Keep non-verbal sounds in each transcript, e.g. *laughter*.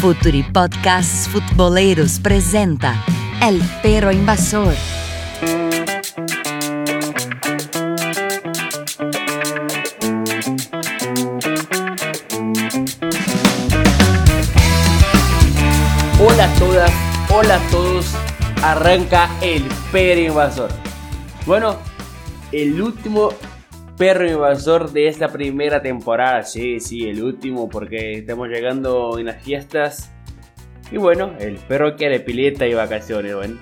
Futuri Podcasts Futboleros presenta El Perro Invasor. Hola a todas, hola a todos. Arranca el perro invasor. Bueno, el último perro invasor de esta primera temporada. Sí, sí, el último porque estamos llegando en las fiestas. Y bueno, el perro quiere pileta y vacaciones, bueno.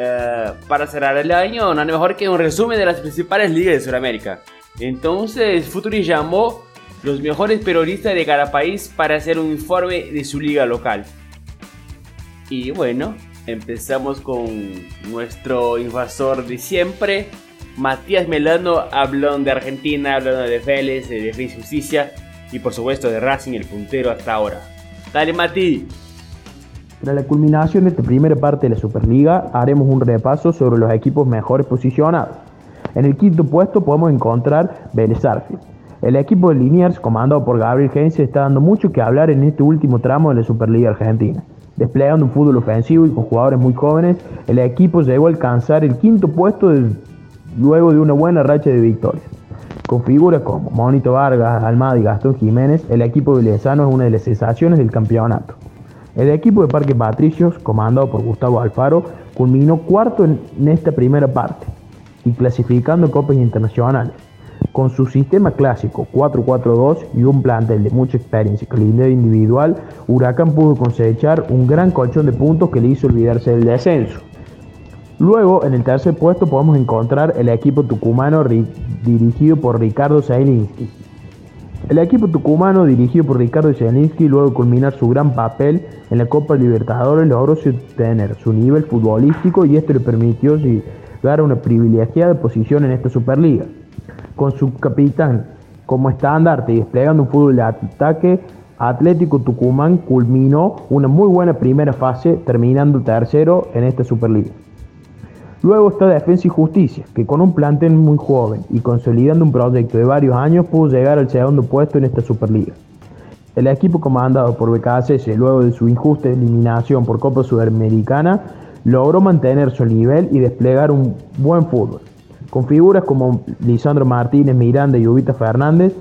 Eh, para cerrar el año, nada mejor que un resumen de las principales ligas de Sudamérica. Entonces, Futuri llamó los mejores periodistas de cada país para hacer un informe de su liga local. Y bueno, empezamos con nuestro invasor de siempre, Matías Melano, hablando de Argentina, hablando de Vélez, de Defensa y Justicia y por supuesto de Racing, el puntero hasta ahora. Dale, Mati. Tras la culminación de esta primera parte de la Superliga, haremos un repaso sobre los equipos mejores posicionados. En el quinto puesto podemos encontrar Vélez Arfield. El equipo de Liniers, comandado por Gabriel Heinz, está dando mucho que hablar en este último tramo de la Superliga Argentina. Desplegando un fútbol ofensivo y con jugadores muy jóvenes, el equipo llegó a alcanzar el quinto puesto luego de una buena racha de victorias. Con figuras como Monito Vargas, Almada y Gastón Jiménez, el equipo vilesano es una de las sensaciones del campeonato. El equipo de Parque Patricios, comandado por Gustavo Alfaro, culminó cuarto en esta primera parte y clasificando copas internacionales. Con su sistema clásico 4-4-2 y un plantel de mucha experiencia y calidad individual, Huracán pudo cosechar un gran colchón de puntos que le hizo olvidarse del descenso. Luego, en el tercer puesto podemos encontrar el equipo tucumano dirigido por Ricardo Zielinski. El equipo tucumano dirigido por Ricardo Zielinski, luego de culminar su gran papel en la Copa Libertadores, logró sostener su nivel futbolístico y esto le permitió llegar a una privilegiada posición en esta Superliga con su capitán como estandarte y desplegando un fútbol de ataque, Atlético Tucumán culminó una muy buena primera fase, terminando tercero en esta Superliga. Luego está Defensa y Justicia, que con un plantel muy joven y consolidando un proyecto de varios años pudo llegar al segundo puesto en esta Superliga. El equipo comandado por BKSS, luego de su injusta eliminación por Copa Sudamericana, logró mantener su nivel y desplegar un buen fútbol. Con figuras como Lisandro Martínez, Miranda y Ubita Fernández,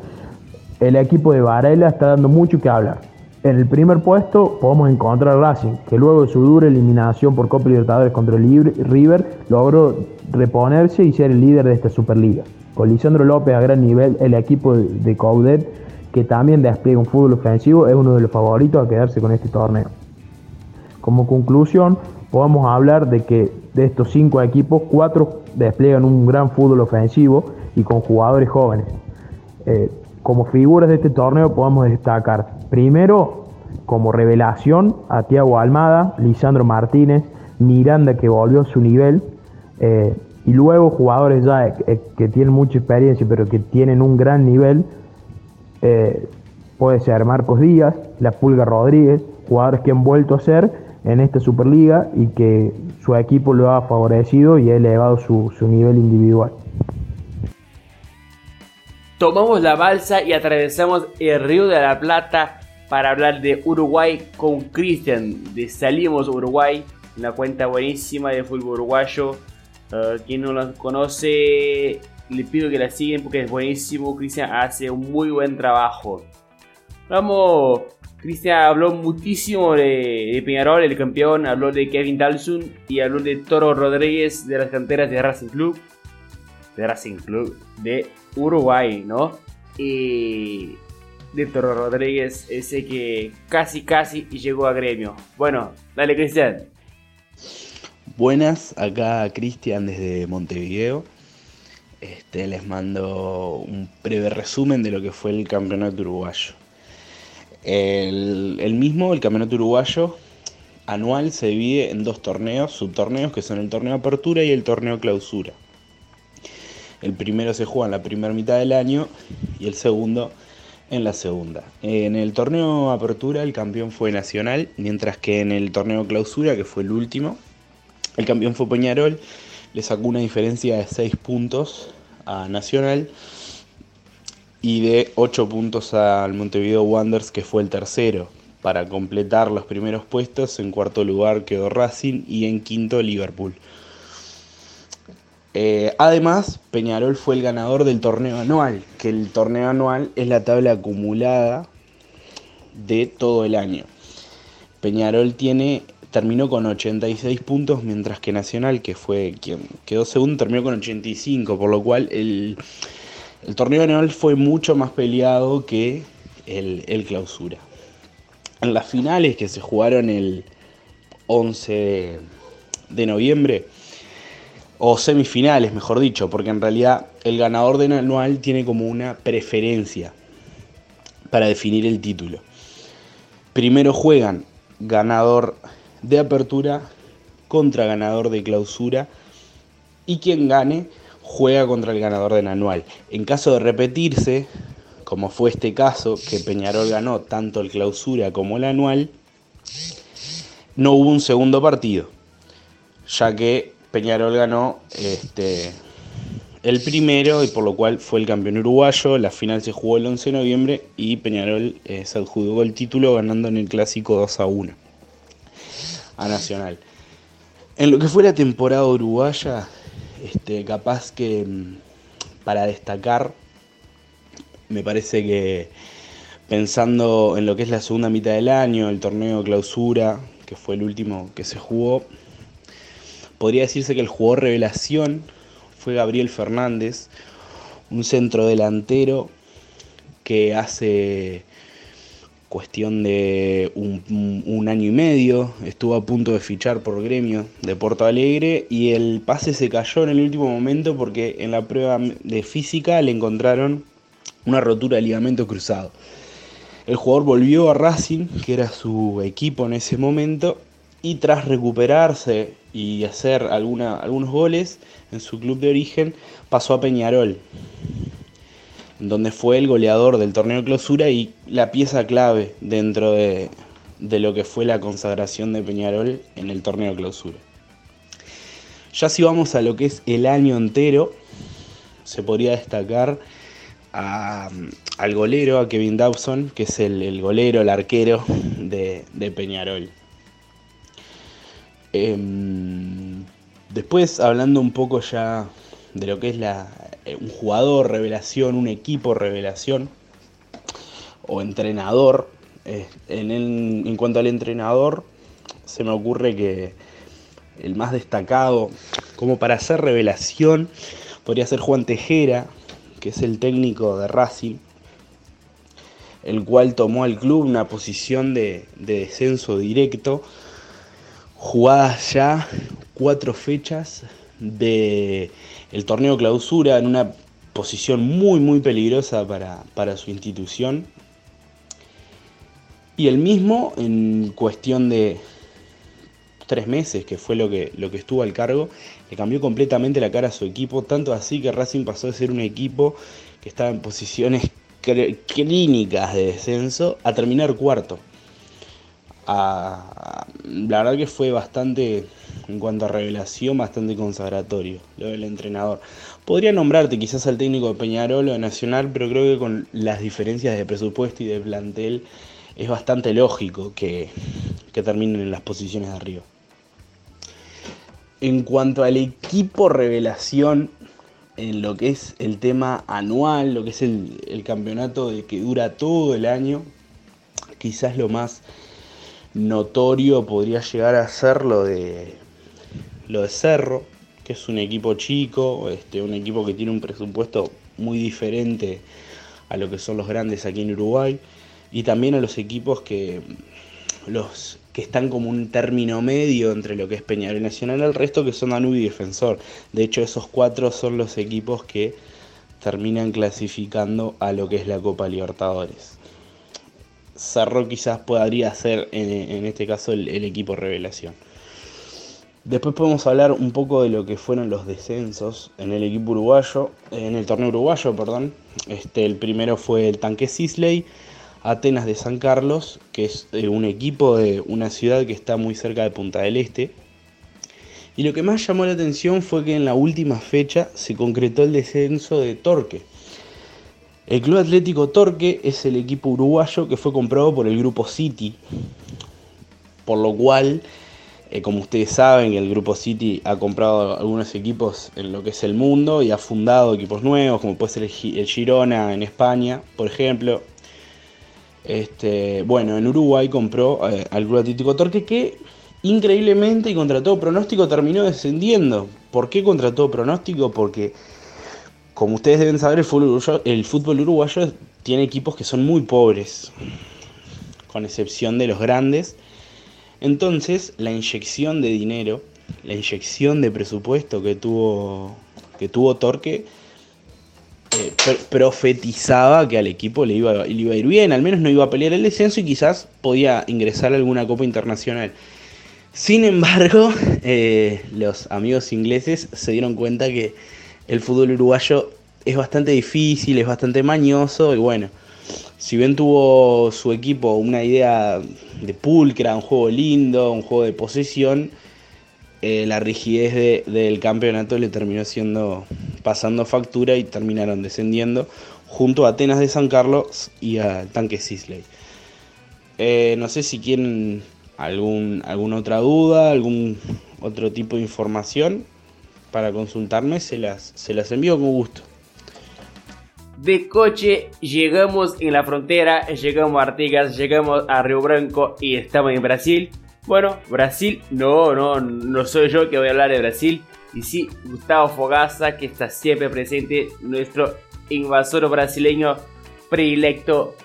el equipo de Varela está dando mucho que hablar. En el primer puesto podemos encontrar Racing, que luego de su dura eliminación por Copa Libertadores contra el River, logró reponerse y ser el líder de esta Superliga. Con Lisandro López a gran nivel, el equipo de Coudet, que también despliega un fútbol ofensivo, es uno de los favoritos a quedarse con este torneo. Como conclusión, podemos hablar de que de estos cinco equipos, cuatro despliegan un gran fútbol ofensivo y con jugadores jóvenes. Eh, como figuras de este torneo podemos destacar primero como revelación a Tiago Almada, Lisandro Martínez, Miranda que volvió a su nivel eh, y luego jugadores ya eh, que tienen mucha experiencia pero que tienen un gran nivel. puede ser Marcos Díaz, La Pulga Rodríguez, jugadores que han vuelto a ser en esta Superliga y que su equipo lo ha favorecido y ha elevado su, nivel individual. Tomamos la balsa y atravesamos el río de la Plata para hablar de Uruguay con Cristian de Salimos Uruguay, una cuenta buenísima de fútbol uruguayo. Uh, quien no la conoce, le pido que la sigan porque es buenísimo. Cristian hace un muy buen trabajo. Vamos Cristian habló muchísimo de, Peñarol, el campeón, habló de Kevin Dalsun y habló de Toro Rodríguez de las canteras de Racing Club. De Racing Club de Uruguay, ¿no? Y Toro Rodríguez, ese que casi casi llegó a gremio. Bueno, dale Cristian. Buenas, acá Cristian desde Montevideo. Este, les mando un breve resumen de lo que fue el campeonato uruguayo. El, mismo, el Campeonato Uruguayo anual, se divide en dos torneos, subtorneos, que son el torneo Apertura y el torneo Clausura. El primero se juega en la primera mitad del año y el segundo en la segunda. En el torneo Apertura el campeón fue Nacional, mientras que en el torneo Clausura, que fue el último, el campeón fue Peñarol, le sacó una diferencia de 6 puntos a Nacional y de 8 puntos al Montevideo Wanderers, que fue el tercero. para completar los primeros puestos. En cuarto lugar quedó Racing y en quinto Liverpool. Eh, además, Peñarol fue el ganador del torneo anual, que el torneo anual es la tabla acumulada de todo el año. Peñarol tiene, terminó con 86 puntos, mientras que Nacional, que fue quien quedó segundo, terminó con 85, por lo cual el, torneo anual fue mucho más peleado que el, clausura. En las finales que se jugaron el 11 de noviembre, o semifinales, mejor dicho, porque en realidad el ganador del anual tiene como una preferencia para definir el título. Primero juegan ganador de apertura contra ganador de clausura y quien gane juega contra el ganador del anual. En caso de repetirse, como fue este caso, que Peñarol ganó tanto el clausura como el anual, no hubo un segundo partido, ya que Peñarol ganó este, el primero y por lo cual fue el campeón uruguayo. La final se jugó el 11 de noviembre y Peñarol eh, se adjudicó el título ganando en el clásico 2 a 1 a Nacional. En lo que fue la temporada uruguaya, este, capaz que mm, para destacar, me parece que pensando en lo que es la segunda mitad del año, el torneo clausura, que fue el último que se jugó, podría decirse que el jugador revelación fue Gabriel Fernández, un centro delantero que hace cuestión de un, año y medio estuvo a punto de fichar por gremio de Porto Alegre y el pase se cayó en el último momento porque en la prueba de física le encontraron una rotura de ligamento cruzado. El jugador volvió a Racing, que era su equipo en ese momento, y tras recuperarse y hacer algunos goles en su club de origen, pasó a Peñarol, donde fue el goleador del torneo clausura y la pieza clave dentro de, de lo que fue la consagración de Peñarol en el torneo clausura. Ya si vamos a lo que es el año entero, se podría destacar al golero, a Kevin Dawson, que es el, golero, el arquero de, de Peñarol. Em, después, hablando un poco ya de lo que es la, eh, un jugador revelación, un equipo revelación o entrenador, eh, en, en cuanto al entrenador, se me ocurre que el más destacado, como para hacer revelación, podría ser Juan Tejera, que es el técnico de Racing, el cual tomó al club una posición de descenso directo jugadas ya cuatro fechas de el torneo clausura en una posición muy muy peligrosa para, su institución. Y el mismo en cuestión de tres meses que fue lo que, lo que estuvo al cargo le cambió completamente la cara a su equipo tanto así que Racing pasó de ser un equipo que estaba en posiciones clínicas de descenso a terminar cuarto la verdad que fue bastante, en cuanto a revelación, bastante consagratorio lo del entrenador. Podría nombrarte quizás al técnico de Peñarol o de Nacional, pero creo que con las diferencias de presupuesto y de plantel es bastante lógico que, que terminen en las posiciones de arriba. En cuanto al equipo revelación, en lo que es el tema anual, lo que es el, el campeonato de que dura todo el año, quizás lo más notorio podría llegar a ser lo de, lo de Cerro, que es un equipo chico, este, un equipo que tiene un presupuesto muy diferente a lo que son los grandes aquí en Uruguay, y también a los equipos que, los, que están como un término medio entre lo que es Peñarol Nacional y el resto que son Danubio y Defensor. De hecho, esos cuatro son los equipos que terminan clasificando a lo que es la Copa Libertadores. Cerro quizás podría ser en, este caso el, equipo revelación. Después podemos hablar un poco de lo que fueron los descensos en el equipo uruguayo, en el torneo uruguayo, perdón. Este, el primero fue el Tanque Sisley, Atenas de San Carlos, que es eh, un equipo de una ciudad que está muy cerca de Punta del Este. Y lo que más llamó la atención fue que en la última fecha se concretó el descenso de Torque, El Club Atlético Torque es el equipo uruguayo que fue comprado por el grupo City, por lo cual, eh, como ustedes saben, el grupo City ha comprado algunos equipos en lo que es el mundo y ha fundado equipos nuevos, como puede ser el Girona en España, por ejemplo. Este, bueno, en Uruguay compró eh, al Club Atlético Torque que increíblemente y contra todo pronóstico terminó descendiendo. ¿Por qué contra todo pronóstico? Porque como ustedes deben saber, el fútbol, uruguayo, tiene equipos que son muy pobres, con excepción de los grandes. Entonces, la inyección de dinero, la inyección de presupuesto que tuvo, que tuvo Torque, eh, profetizaba que al equipo le iba, le iba a ir bien, al menos no iba a pelear el descenso y quizás podía ingresar a alguna copa internacional. Sin embargo, *laughs* eh, los amigos ingleses se dieron cuenta que el fútbol uruguayo es bastante difícil, es bastante mañoso y bueno, si bien tuvo su equipo una idea de pulcra, un juego lindo, un juego de posesión, eh, la rigidez del campeonato le terminó siendo pasando factura y terminaron descendiendo junto a Atenas de San Carlos y a Tanque Sisley. Eh, no sé si quieren algún, alguna otra duda, algún otro tipo de información para consultarme, se las, se las envío con gusto. De coche llegamos en la frontera, llegamos a Artigas, llegamos a Río Branco y estamos en Brasil. Bueno, Brasil, no, no, no soy yo que voy a hablar de Brasil. Y sí, Gustavo Fogaza, que está siempre presente, nuestro invasor brasileño predilecto.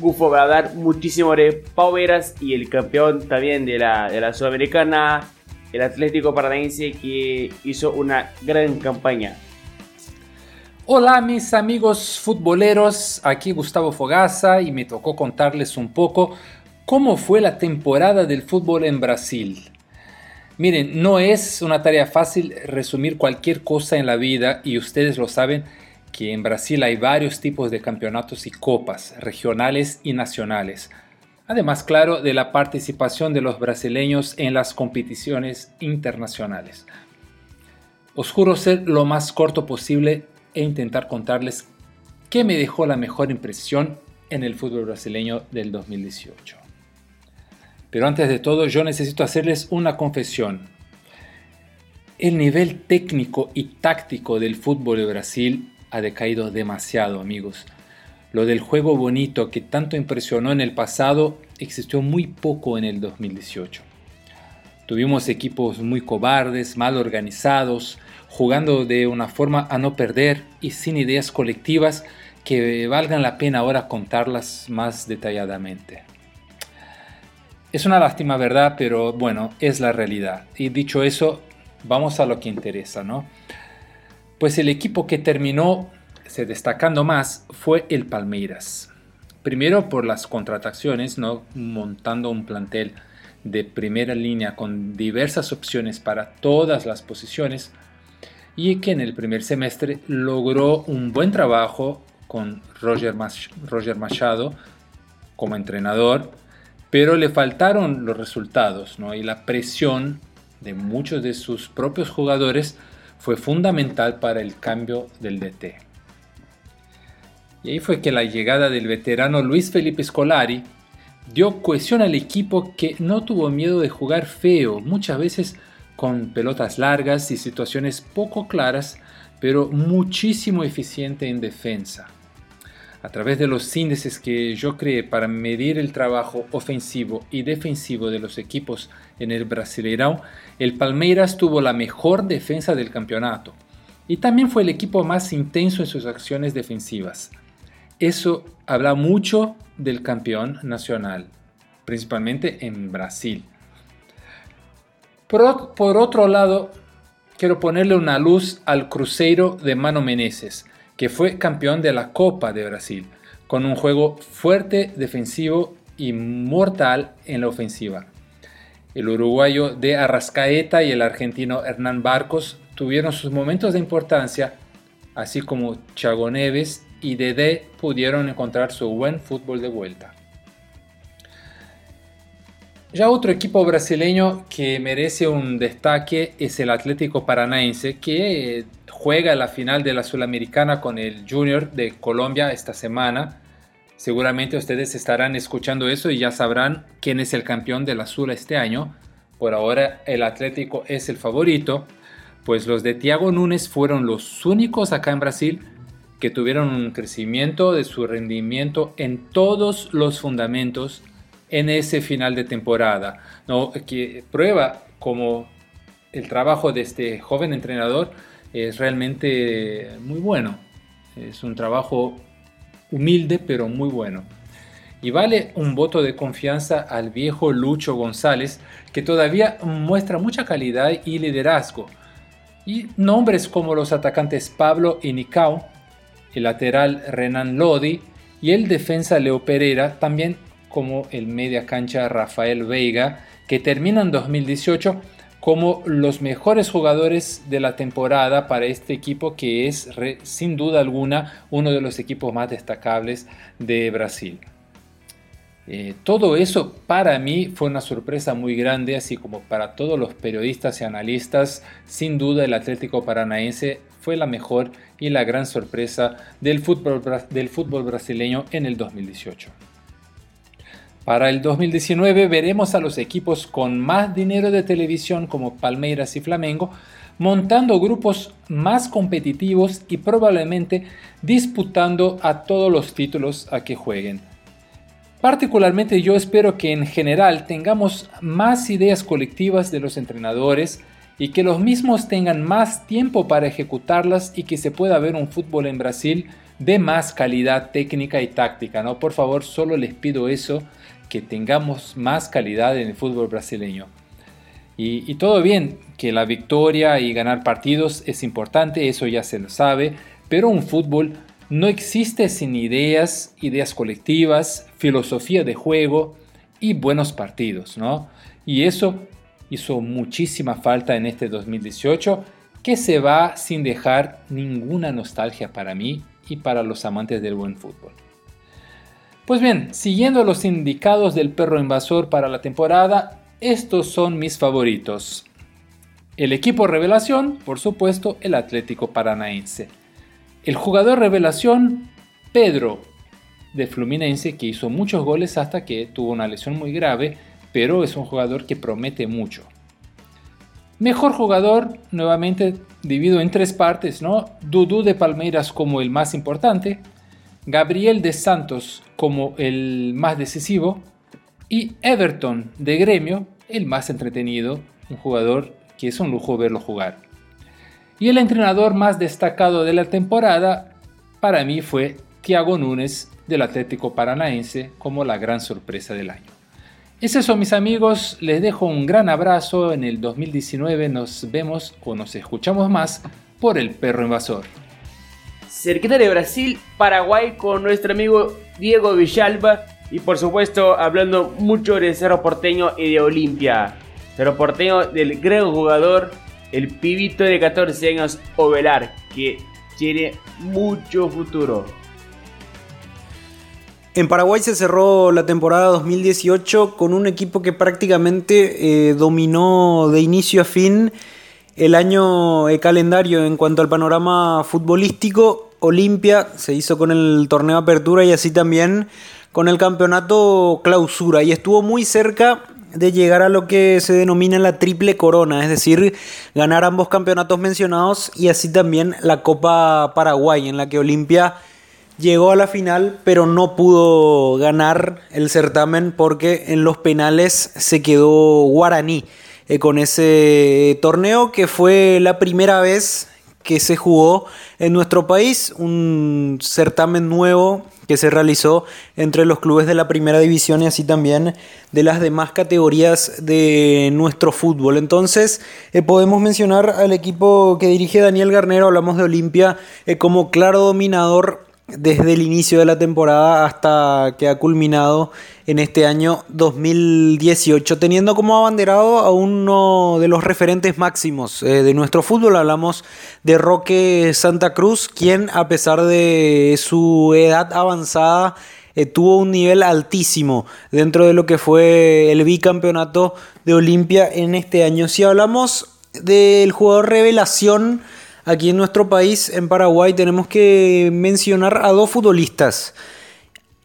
Gufo va muchísimo de Pauveras y el campeón también de la, de la Sudamericana, el Atlético Paranaense que hizo una gran campaña. Hola mis amigos futboleros, aquí Gustavo Fogaza y me tocó contarles un poco cómo fue la temporada del fútbol en Brasil. Miren, no es una tarea fácil resumir cualquier cosa en la vida y ustedes lo saben que en Brasil hay varios tipos de campeonatos y copas, regionales y nacionales. Además, claro, de la participación de los brasileños en las competiciones internacionales. Os juro ser lo más corto posible e intentar contarles qué me dejó la mejor impresión en el fútbol brasileño del 2018. Pero antes de todo, yo necesito hacerles una confesión. El nivel técnico y táctico del fútbol de Brasil ha decaído demasiado, amigos. Lo del juego bonito que tanto impresionó en el pasado existió muy poco en el 2018. Tuvimos equipos muy cobardes, mal organizados, jugando de una forma a no perder y sin ideas colectivas que valgan la pena ahora contarlas más detalladamente. Es una lástima, ¿verdad? Pero bueno, es la realidad. Y dicho eso, vamos a lo que interesa, ¿no? Pues el equipo que terminó se destacando más fue el Palmeiras. Primero por las contrataciones, ¿no? montando un plantel de primera línea con diversas opciones para todas las posiciones y que en el primer semestre logró un buen trabajo con Roger, Roger Machado como entrenador, pero le faltaron los resultados ¿no? y la presión de muchos de sus propios jugadores fue fundamental para el cambio del DT. Y ahí fue que la llegada del veterano Luis Felipe Scolari dio cohesión al equipo que no tuvo miedo de jugar feo, muchas veces con pelotas largas y situaciones poco claras, pero muchísimo eficiente en defensa. A través de los índices que yo creé para medir el trabajo ofensivo y defensivo de los equipos en el Brasileirão, el Palmeiras tuvo la mejor defensa del campeonato y también fue el equipo más intenso en sus acciones defensivas. Eso habla mucho del campeón nacional, principalmente en Brasil. Por, otro lado, quiero ponerle una luz al Cruzeiro de Mano Menezes, que fue campeón de la Copa de Brasil, con un juego fuerte, defensivo y mortal en la ofensiva. El uruguayo de Arrascaeta y el argentino Hernán Barcos tuvieron sus momentos de importancia, así como Chago Neves y Dede pudieron encontrar su buen fútbol de vuelta. Ya otro equipo brasileño que merece un destaque es el Atlético Paranaense, que juega la final de la Sudamericana con el Junior de Colombia esta semana. Seguramente ustedes estarán escuchando eso y ya sabrán quién es el campeón de la Sula este año. Por ahora el Atlético es el favorito, pues los de Thiago Núñez fueron los únicos acá en Brasil que tuvieron un crecimiento de su rendimiento en todos los fundamentos en ese final de temporada, ¿no? que prueba como el trabajo de este joven entrenador es realmente muy bueno. Es un trabajo humilde pero muy bueno. Y vale un voto de confianza al viejo Lucho González, que todavía muestra mucha calidad y liderazgo. Y nombres como los atacantes Pablo y Nicao, el lateral Renan Lodi y el defensa Leo Pereira, también como el media cancha Rafael Veiga, que termina en 2018 como los mejores jugadores de la temporada para este equipo que es sin duda alguna uno de los equipos más destacables de Brasil. Eh, todo eso para mí fue una sorpresa muy grande, así como para todos los periodistas y analistas, sin duda el Atlético Paranaense fue la mejor y la gran sorpresa del fútbol, del fútbol brasileño en el 2018. Para el 2019 veremos a los equipos con más dinero de televisión como Palmeiras y Flamengo montando grupos más competitivos y probablemente disputando a todos los títulos a que jueguen. Particularmente yo espero que en general tengamos más ideas colectivas de los entrenadores y que los mismos tengan más tiempo para ejecutarlas y que se pueda ver un fútbol en Brasil de más calidad técnica y táctica. ¿no? Por favor, solo les pido eso que tengamos más calidad en el fútbol brasileño. Y, todo bien, que la victoria y ganar partidos es importante, eso ya se lo sabe, pero un fútbol no existe sin ideas, ideas colectivas, filosofía de juego y buenos partidos, ¿no? Y eso hizo muchísima falta en este 2018, que se va sin dejar ninguna nostalgia para mí y para los amantes del buen fútbol. Pues bien, siguiendo los indicados del perro invasor para la temporada, estos son mis favoritos. El equipo revelación, por supuesto, el Atlético Paranaense. El jugador revelación, Pedro, de Fluminense, que hizo muchos goles hasta que tuvo una lesión muy grave, pero es un jugador que promete mucho. Mejor jugador, nuevamente dividido en tres partes, ¿no? Dudu de Palmeiras como el más importante, Gabriel de Santos como el más decisivo y Everton de Gremio el más entretenido, un jugador que es un lujo verlo jugar. Y el entrenador más destacado de la temporada para mí fue Thiago Núñez del Atlético Paranaense como la gran sorpresa del año. Esos son mis amigos, les dejo un gran abrazo, en el 2019 nos vemos o nos escuchamos más por el perro invasor cerquita de Brasil, Paraguay con nuestro amigo Diego Villalba y por supuesto hablando mucho de Cerro Porteño y de Olimpia. Cerro Porteño del gran jugador, el pibito de 14 años Ovelar, que tiene mucho futuro. En Paraguay se cerró la temporada 2018 con un equipo que prácticamente eh, dominó de inicio a fin el año calendario en cuanto al panorama futbolístico. Olimpia se hizo con el torneo Apertura y así también con el campeonato Clausura. Y estuvo muy cerca de llegar a lo que se denomina la triple corona, es decir, ganar ambos campeonatos mencionados y así también la Copa Paraguay en la que Olimpia llegó a la final pero no pudo ganar el certamen porque en los penales se quedó Guaraní eh, con ese torneo que fue la primera vez que se jugó en nuestro país, un certamen nuevo que se realizó entre los clubes de la primera división y así también de las demás categorías de nuestro fútbol. Entonces eh, podemos mencionar al equipo que dirige Daniel Garnero, hablamos de Olimpia, eh, como claro dominador desde el inicio de la temporada hasta que ha culminado en este año 2018, teniendo como abanderado a uno de los referentes máximos eh, de nuestro fútbol. Hablamos de Roque Santa Cruz, quien a pesar de su edad avanzada, eh, tuvo un nivel altísimo dentro de lo que fue el bicampeonato de Olimpia en este año. Si hablamos del jugador revelación, aquí en nuestro país, en Paraguay, tenemos que mencionar a dos futbolistas.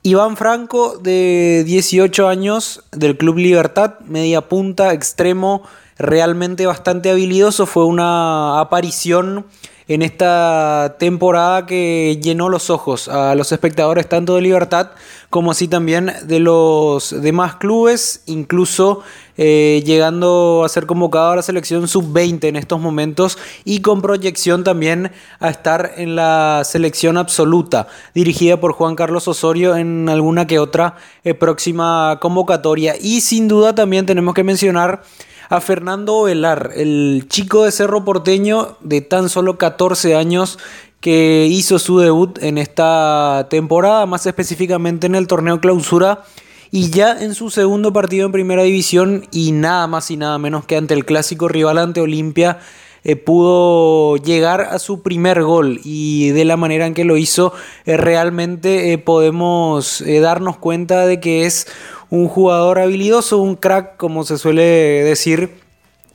Iván Franco, de 18 años, del Club Libertad, media punta, extremo, realmente bastante habilidoso. Fue una aparición en esta temporada que llenó los ojos a los espectadores tanto de Libertad como así también de los demás clubes, incluso eh, llegando a ser convocado a la selección sub-20 en estos momentos y con proyección también a estar en la selección absoluta, dirigida por Juan Carlos Osorio en alguna que otra eh, próxima convocatoria. Y sin duda también tenemos que mencionar a Fernando Velar, el chico de Cerro Porteño de tan solo 14 años que hizo su debut en esta temporada, más específicamente en el torneo clausura. Y ya en su segundo partido en primera división y nada más y nada menos que ante el clásico rival ante Olimpia, eh, pudo llegar a su primer gol y de la manera en que lo hizo eh, realmente eh, podemos darnos cuenta de que es un jugador habilidoso, un crack, como se suele decir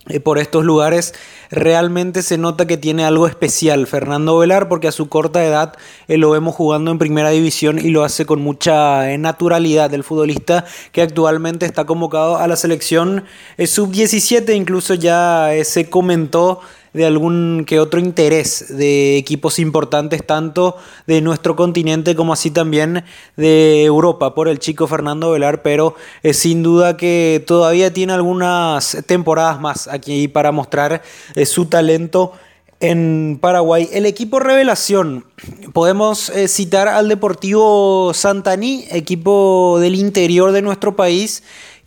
eh, por estos lugares, realmente se nota que tiene algo especial Fernando Velar, porque a su corta edad eh, lo vemos jugando en primera división y lo hace con mucha eh, naturalidad. El futbolista que actualmente está convocado a la selección sub-17, incluso ya se comentó de algún que otro interés de equipos importantes, tanto de nuestro continente como así también de Europa, por el chico Fernando Velar, pero eh, sin duda que todavía tiene algunas temporadas más aquí para mostrar eh, su talento en Paraguay. El equipo revelación, podemos eh, citar al Deportivo Santaní, equipo del interior de nuestro país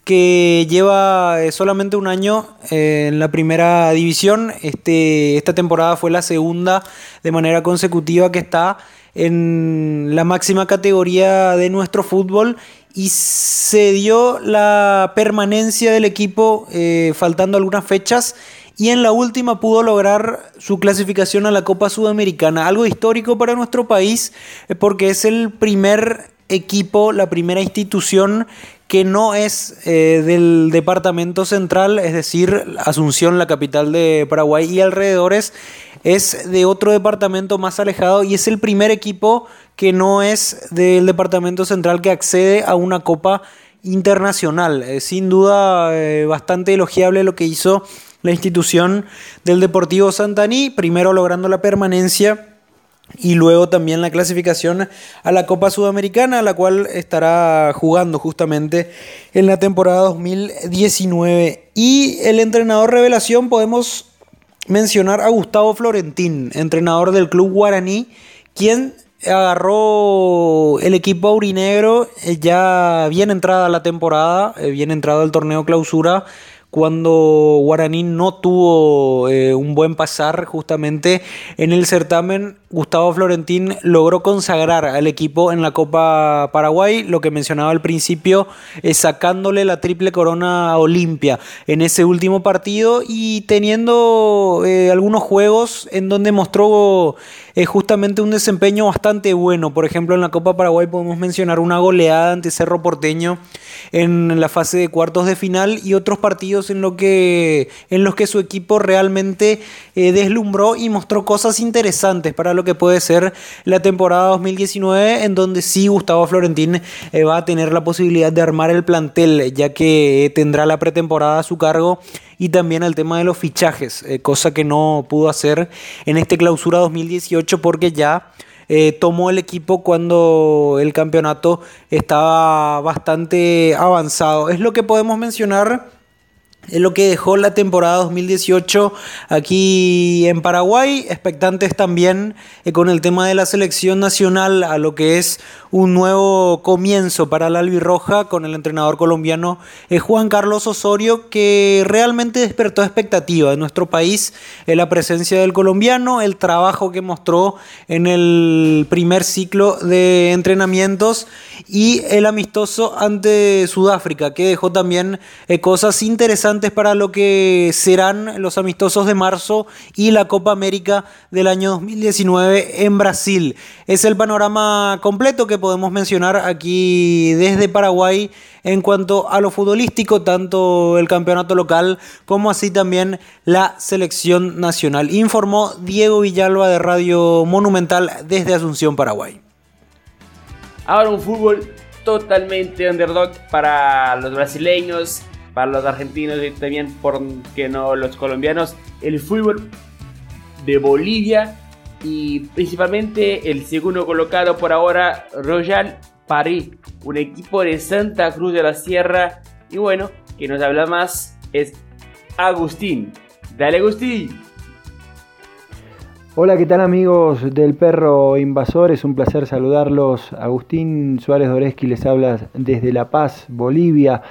que lleva eh, solamente un año eh, en la primera división. Este, esta temporada fue la segunda de manera consecutiva que está en la máxima categoría de nuestro fútbol y se dio la permanencia del equipo eh, faltando algunas fechas y en la última pudo lograr su clasificación a la Copa Sudamericana, algo histórico para nuestro país porque es el primer equipo, la primera institución que no es eh, del departamento central, es decir, Asunción, la capital de Paraguay y alrededores, es de otro departamento más alejado y es el primer equipo que no es del departamento central que accede a una copa internacional. sin duda, eh, bastante elogiable lo que hizo la institución del Deportivo Santaní, primero logrando la permanencia y luego también la clasificación a la Copa Sudamericana, la cual estará jugando justamente en la temporada 2019. Y el entrenador revelación podemos mencionar a Gustavo Florentín, entrenador del club guaraní, quien agarró el equipo aurinegro eh, ya bien entrada la temporada, eh, bien entrado el torneo clausura cuando Guaraní no tuvo eh, un buen pasar justamente en el certamen, Gustavo Florentín logró consagrar al equipo en la Copa Paraguay, lo que mencionaba al principio, es sacándole la triple corona a Olimpia en ese último partido y teniendo eh, algunos juegos en donde mostró eh, justamente un desempeño bastante bueno. Por ejemplo, en la Copa Paraguay podemos mencionar una goleada ante Cerro Porteño en la fase de cuartos de final y otros partidos en, lo que, en los que su equipo realmente eh, deslumbró y mostró cosas interesantes para lo que puede ser la temporada 2019, en donde sí Gustavo Florentín eh, va a tener la posibilidad de armar el plantel, ya que tendrá la pretemporada a su cargo y también el tema de los fichajes, eh, cosa que no pudo hacer en este clausura 2018 porque ya eh, tomó el equipo cuando el campeonato estaba bastante avanzado. Es lo que podemos mencionar es lo que dejó la temporada 2018 aquí en Paraguay, expectantes también eh, con el tema de la selección nacional a lo que es un nuevo comienzo para la albirroja con el entrenador colombiano eh, Juan Carlos Osorio que realmente despertó expectativa en nuestro país eh, la presencia del colombiano, el trabajo que mostró en el primer ciclo de entrenamientos y el amistoso ante Sudáfrica que dejó también cosas interesantes interesantes para lo que serán los amistosos de marzo y la Copa América del año 2019 en Brasil. Es el panorama completo que podemos mencionar aquí desde Paraguay en cuanto a lo futbolístico, tanto el campeonato local como así también la selección nacional. Informó Diego Villalba de Radio Monumental desde Asunción, Paraguay. Ahora un fútbol totalmente underdog para los brasileños, para los argentinos y también, por que no, los colombianos. El fútbol de Bolivia y principalmente el segundo colocado por ahora, Royal Paris, un equipo de Santa Cruz de la Sierra. Y bueno, que nos habla más es Agustín. Dale, Agustín. Hola, ¿qué tal amigos del Perro Invasor? Es un placer saludarlos. Agustín Suárez Doreski les habla desde La Paz, Bolivia,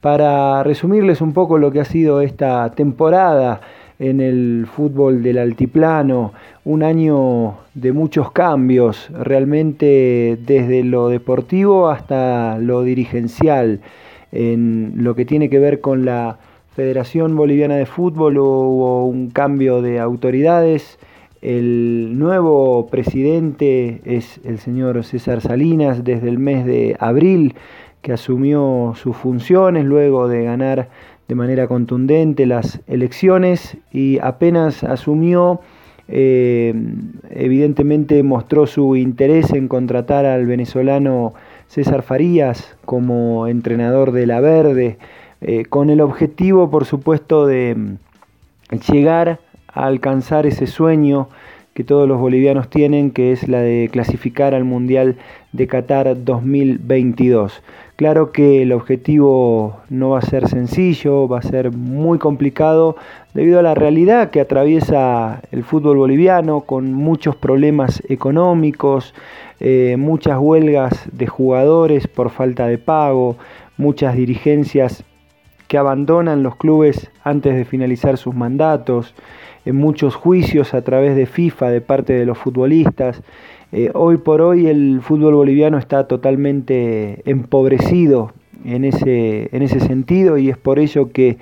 para resumirles un poco lo que ha sido esta temporada en el fútbol del altiplano, un año de muchos cambios, realmente desde lo deportivo hasta lo dirigencial, en lo que tiene que ver con la Federación Boliviana de Fútbol hubo un cambio de autoridades, el nuevo presidente es el señor César Salinas desde el mes de abril, que asumió sus funciones luego de ganar de manera contundente las elecciones y apenas asumió, eh, evidentemente mostró su interés en contratar al venezolano César Farías como entrenador de la Verde, eh, con el objetivo, por supuesto, de llegar alcanzar ese sueño que todos los bolivianos tienen, que es la de clasificar al Mundial de Qatar 2022. Claro que el objetivo no va a ser sencillo, va a ser muy complicado debido a la realidad que atraviesa el fútbol boliviano con muchos problemas económicos, eh, muchas huelgas de jugadores por falta de pago, muchas dirigencias que abandonan los clubes antes de finalizar sus mandatos, en muchos juicios a través de FIFA de parte de los futbolistas. Eh, hoy por hoy el fútbol boliviano está totalmente empobrecido en ese, en ese sentido y es por ello que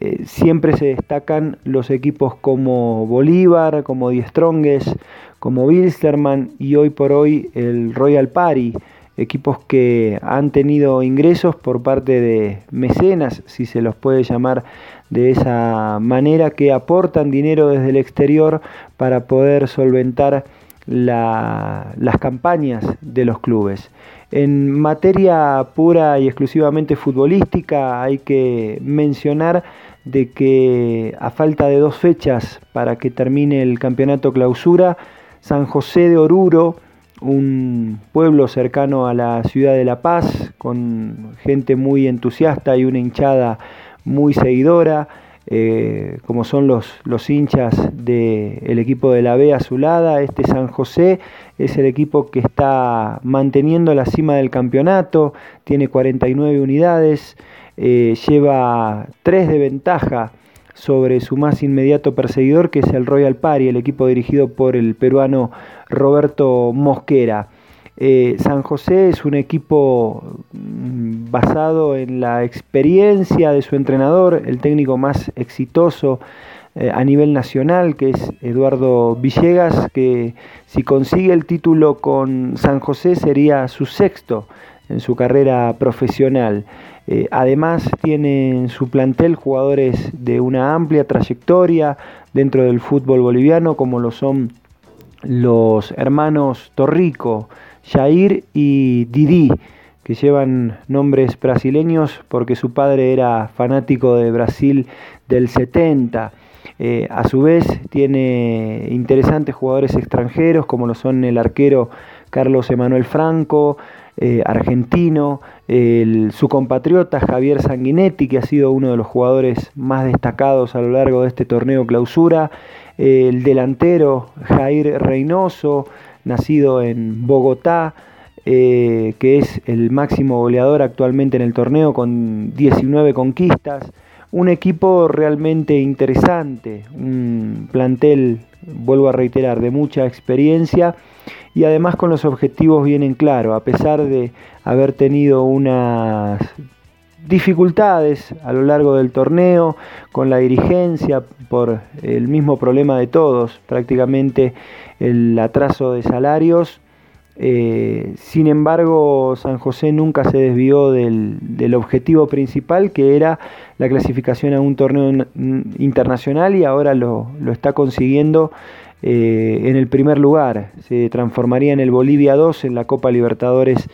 eh, siempre se destacan los equipos como Bolívar, como Die Strongest, como Wilstermann y hoy por hoy el Royal Party equipos que han tenido ingresos por parte de mecenas, si se los puede llamar de esa manera, que aportan dinero desde el exterior para poder solventar las campañas de los clubes. En materia pura y exclusivamente futbolística hay que mencionar de que a falta de dos fechas para que termine el campeonato clausura, San José de Oruro, un pueblo cercano a la ciudad de La Paz, con gente muy entusiasta y una hinchada muy seguidora, eh, como son los, los hinchas del equipo de la B Azulada. Este San José es el equipo que está manteniendo la cima del campeonato, tiene 49 unidades, eh, lleva 3 de ventaja sobre su más inmediato perseguidor, que es el Royal Party, el equipo dirigido por el peruano Roberto Mosquera. Eh, San José es un equipo mm, basado en la experiencia de su entrenador, el técnico más exitoso eh, a nivel nacional, que es Eduardo Villegas, que si consigue el título con San José sería su sexto en su carrera profesional. Eh, además tiene en su plantel jugadores de una amplia trayectoria dentro del fútbol boliviano, como lo son los hermanos Torrico, Jair y Didi, que llevan nombres brasileños porque su padre era fanático de Brasil del 70. Eh, a su vez tiene interesantes jugadores extranjeros como lo son el arquero Carlos Emanuel Franco, eh, argentino, su compatriota Javier Sanguinetti, que ha sido uno de los jugadores más destacados a lo largo de este torneo clausura, el delantero Jair Reynoso, nacido en Bogotá, eh, que es el máximo goleador actualmente en el torneo con 19 conquistas, un equipo realmente interesante, un plantel, vuelvo a reiterar, de mucha experiencia y además con los objetivos bien en claro, a pesar de haber tenido unas dificultades a lo largo del torneo con la dirigencia por el mismo problema de todos, prácticamente el atraso de salarios. Eh, sin embargo, San José nunca se desvió del, objetivo principal, que era la clasificación a un torneo internacional y ahora lo, está consiguiendo eh, en el primer lugar. Se transformaría en el Bolivia 2 en la Copa Libertadores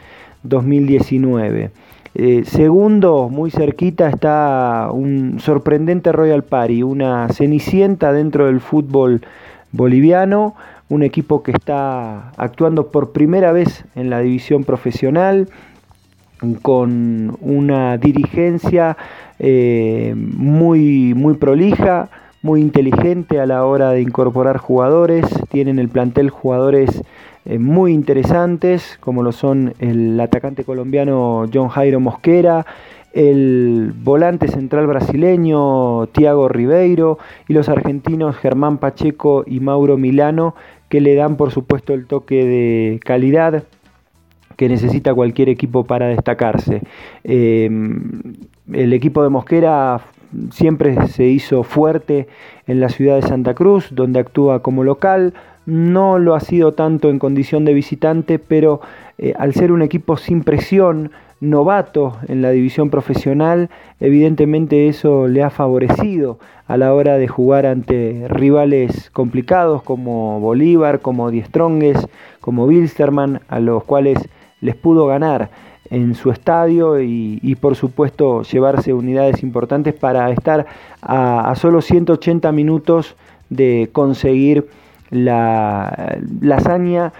2019. Eh, segundo, muy cerquita está un sorprendente Royal Party, una cenicienta dentro del fútbol boliviano, un equipo que está actuando por primera vez en la división profesional, con una dirigencia eh, muy, muy prolija, muy inteligente a la hora de incorporar jugadores, tienen el plantel jugadores eh, muy interesantes, como lo son el atacante colombiano John Jairo Mosquera, el volante central brasileño Tiago Ribeiro y los argentinos Germán Pacheco y Mauro Milano, que le dan por supuesto el toque de calidad que necesita cualquier equipo para destacarse. Em, el equipo de Mosquera siempre se hizo fuerte en la ciudad de Santa Cruz, donde actúa como local, no lo ha sido tanto en condición de visitante, pero eh, al ser un equipo sin presión, novato en la división profesional, evidentemente eso le ha favorecido a la hora de jugar ante rivales complicados como Bolívar, como Diestrongues, como Wilstermann, a los cuales les pudo ganar en su estadio y, por supuesto llevarse unidades importantes para estar a, a solo 180 minutos de conseguir la, hazaña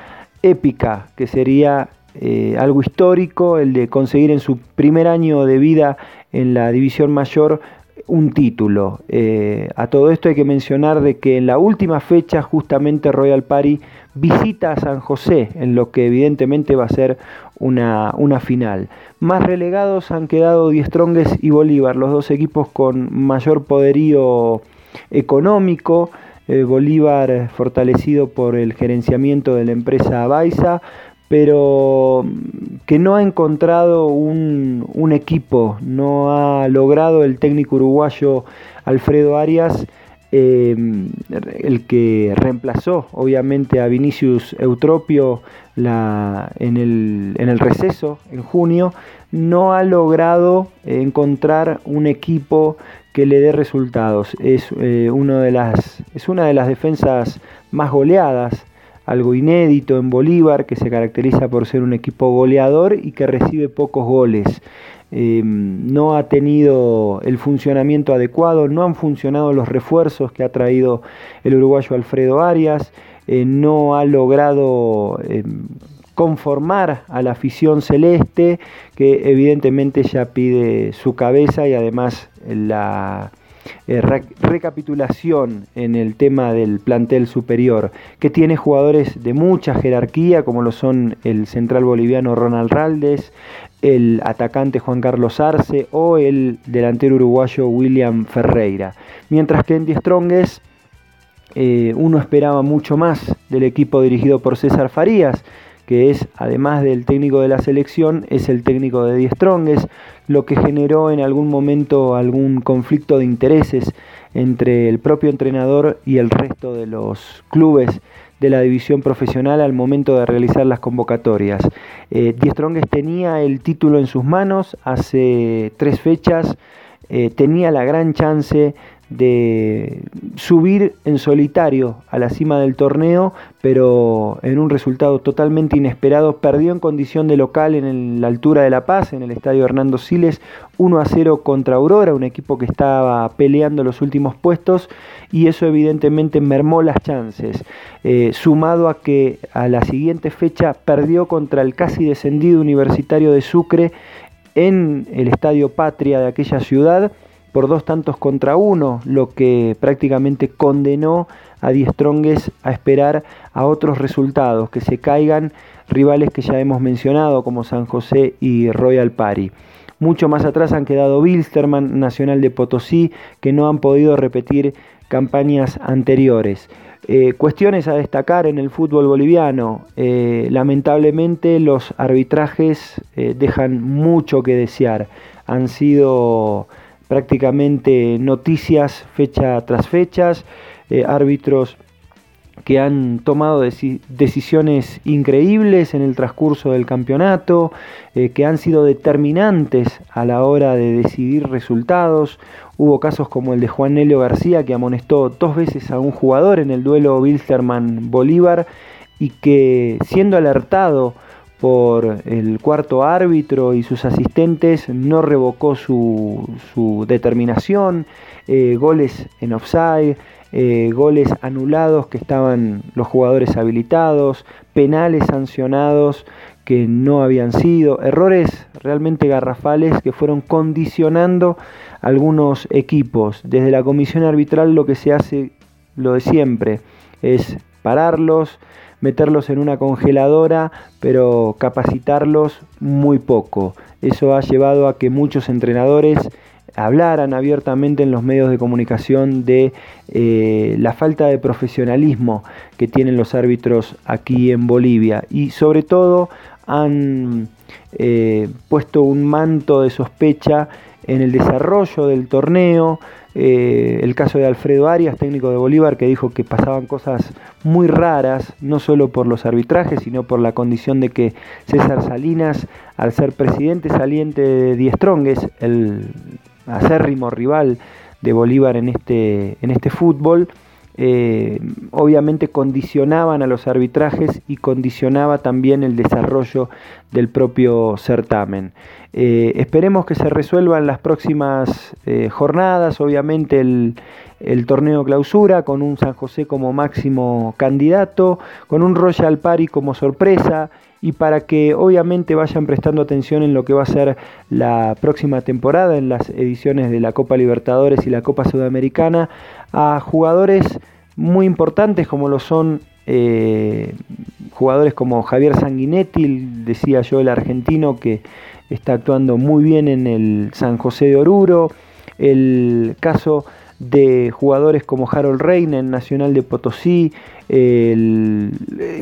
épica que sería eh, algo histórico, el de conseguir en su primer año de vida en la división mayor un título. Eh, a todo esto hay que mencionar de que en la última fecha justamente Royal Party visita a San José, en lo que evidentemente va a ser una, una final. Más relegados han quedado Diestrongues y Bolívar, los dos equipos con mayor poderío económico, eh, Bolívar fortalecido por el gerenciamiento de la empresa Baiza, pero mm, que no ha encontrado un, equipo, no ha logrado el técnico uruguayo Alfredo Arias, eh, el que reemplazó obviamente a Vinicius Eutropio en, el, receso en junio, no ha logrado encontrar un equipo que le dé resultados. Es, eh, es una de las defensas más goleadas, algo inédito en Bolívar, que se caracteriza por ser un equipo goleador y que recibe pocos goles. Em, no ha tenido el funcionamiento adecuado, no han funcionado los refuerzos que ha traído el uruguayo Alfredo Arias, eh, no ha logrado em, conformar a la afición celeste, que evidentemente ya pide su cabeza y además la eh, recapitulación en el tema del plantel superior, que tiene jugadores de mucha jerarquía, como lo son el central boliviano Ronald Raldes, el atacante Juan Carlos Arce o el delantero uruguayo William Ferreira. Mientras que en Die Strongest eh, uno esperaba mucho más del equipo dirigido por César Farías, que es, además del técnico de la selección, es el técnico de Die Strongest, lo que generó en algún momento algún conflicto de intereses entre el propio entrenador y el resto de los clubes de la división profesional al momento de realizar las convocatorias. Eh, Die tenía el título en sus manos hace tres fechas, eh, tenía la gran chance de subir en solitario a la cima del torneo, pero en un resultado totalmente inesperado, perdió en condición de local en la altura de La Paz, en el estadio Hernando Siles, 1 a 0 contra Aurora, un equipo que estaba peleando los últimos puestos, y eso evidentemente mermó las chances, eh, sumado a que a la siguiente fecha perdió contra el casi descendido universitario de Sucre en el estadio Patria de aquella ciudad, por dos tantos contra uno, lo que prácticamente condenó a Diestrongues a esperar a otros resultados, que se caigan rivales que ya hemos mencionado como San José y Royal Party. Mucho más atrás han quedado Wilstermann, Nacional de Potosí, que no han podido repetir campañas anteriores. Eh, cuestiones a destacar en el fútbol boliviano. Eh, lamentablemente los arbitrajes eh, dejan mucho que desear. han sido prácticamente noticias fecha tras fechas, eh, árbitros que han tomado decisiones increíbles en el transcurso del campeonato, eh, que han sido determinantes a la hora de decidir resultados. Hubo casos como el de Juan Nelio García, que amonestó dos veces a un jugador en el duelo Wilstermann-Bolívar y que siendo alertado por el cuarto árbitro y sus asistentes no revocó su, determinación, eh, goles en offside, eh, goles anulados que estaban los jugadores habilitados, penales sancionados que no habían sido, errores realmente garrafales que fueron condicionando algunos equipos. Desde la comisión arbitral lo que se hace, lo de siempre, es pararlos, meterlos en una congeladora, pero capacitarlos muy poco. Eso ha llevado a que muchos entrenadores hablaran abiertamente en los medios de comunicación de eh, la falta de profesionalismo que tienen los árbitros aquí en Bolivia y sobre todo han eh, puesto un manto de sospecha en el desarrollo del torneo, eh, el caso de Alfredo Arias, técnico de Bolívar, que dijo que pasaban cosas muy raras, no solo por los arbitrajes, sino por la condición de que César Salinas, al ser presidente saliente de Die Stronges, el acérrimo rival de Bolívar en este, en este fútbol, eh, obviamente condicionaban a los arbitrajes y condicionaba también el desarrollo del propio certamen. Eh, esperemos que se resuelvan las próximas eh, jornadas, obviamente el, torneo clausura con un San José como máximo candidato, con un Royal Party como sorpresa y para que obviamente vayan prestando atención en lo que va a ser la próxima temporada en las ediciones de la Copa Libertadores y la Copa Sudamericana a jugadores muy importantes como lo son eh, jugadores como Javier Sanguinetti, decía yo el argentino que está actuando muy bien en el San José de Oruro, el caso de jugadores como Harold Reina en Nacional de Potosí, eh,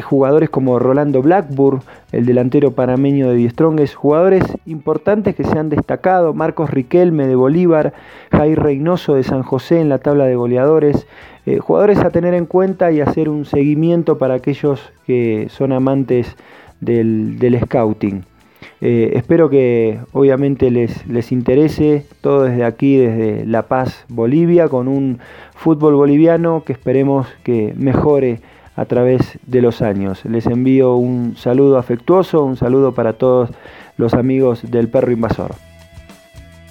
jugadores como Rolando Blackburn, el delantero panameño de Diestrongues, jugadores importantes que se han destacado, Marcos Riquelme de Bolívar, Jair Reynoso de San José en la tabla de goleadores, eh, jugadores a tener en cuenta y hacer un seguimiento para aquellos que son amantes del, del scouting. Eh, espero que obviamente les, les interese todo desde aquí, desde La Paz, Bolivia, con un fútbol boliviano que esperemos que mejore a través de los años. Les envío un saludo afectuoso, un saludo para todos los amigos del perro invasor.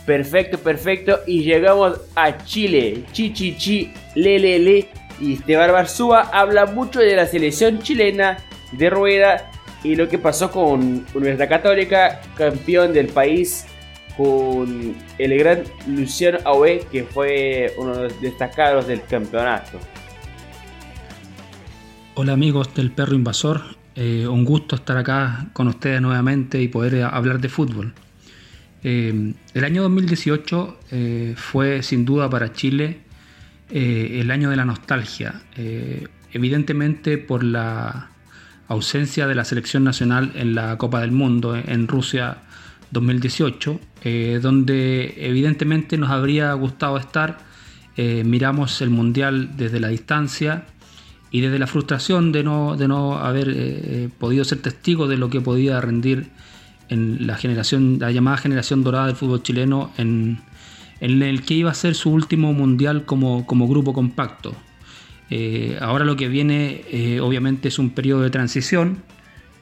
Perfecto, perfecto. Y llegamos a Chile. Chi, chi, chi, le. Y Esteban Barzúa habla mucho de la selección chilena de rueda y lo que pasó con Universidad Católica, campeón del país, con el gran Luciano Aue, que fue uno de los destacados del campeonato. Hola amigos del Perro Invasor, eh, un gusto estar acá con ustedes nuevamente y poder hablar de fútbol. Eh, el año 2018 eh, fue sin duda para Chile el año de la nostalgia, evidentemente por la ausencia de la selección nacional en la Copa del Mundo en Rusia 2018, eh, donde evidentemente nos habría gustado estar. Eh, miramos el Mundial desde la distancia y desde la frustración de no, de no haber eh, podido ser testigo de lo que podía rendir en la generación, la llamada generación dorada del fútbol chileno, en, en el que iba a ser su último mundial como, como grupo compacto. Eh, ahora lo que viene eh, obviamente es un periodo de transición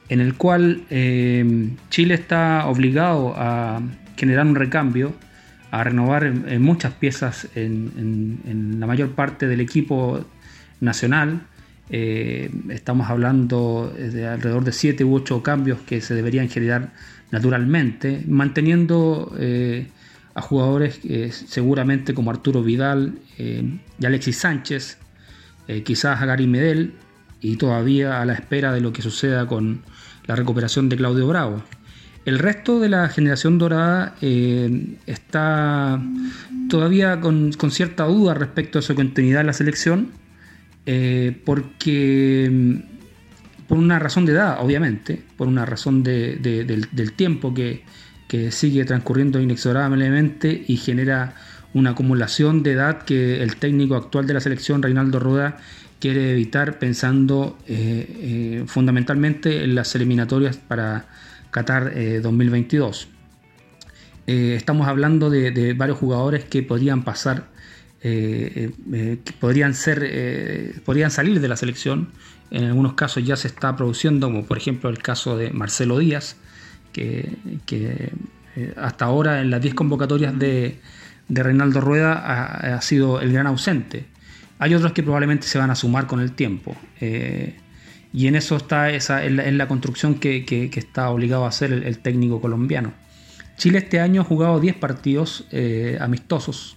en el cual eh, Chile está obligado a generar un recambio, a renovar muchas piezas en, la mayor parte del equipo nacional. estamos hablando de alrededor de 7 u 8 cambios que se deberían generar naturalmente, manteniendo a jugadores seguramente como Arturo Vidal y Alexis Sánchez, eh, quizás a Gary Medel y todavía a la espera de lo que suceda con la recuperación de Claudio Bravo. El resto de la generación dorada eh, está todavía con, cierta duda respecto a su continuidad en la selección, eh, porque mm, por una razón de edad, obviamente, por una razón del, tiempo que, que sigue transcurriendo inexorablemente y genera una acumulación de edad que el técnico actual de la selección, Reinaldo Rueda, quiere evitar pensando eh, eh, fundamentalmente en las eliminatorias para Qatar 2022. Eh, estamos hablando de, varios jugadores que podrían pasar, que podrían ser, podrían salir de la selección. En algunos casos ya se está produciendo, como por ejemplo el caso de Marcelo Díaz, que, hasta ahora en las 10 convocatorias de, de Reinaldo Rueda ha, sido el gran ausente. Hay otros que probablemente se van a sumar con el tiempo. Eh, y en eso está esa, en, la, construcción que, está obligado a hacer el, técnico colombiano. Chile este año ha jugado 10 partidos eh, amistosos.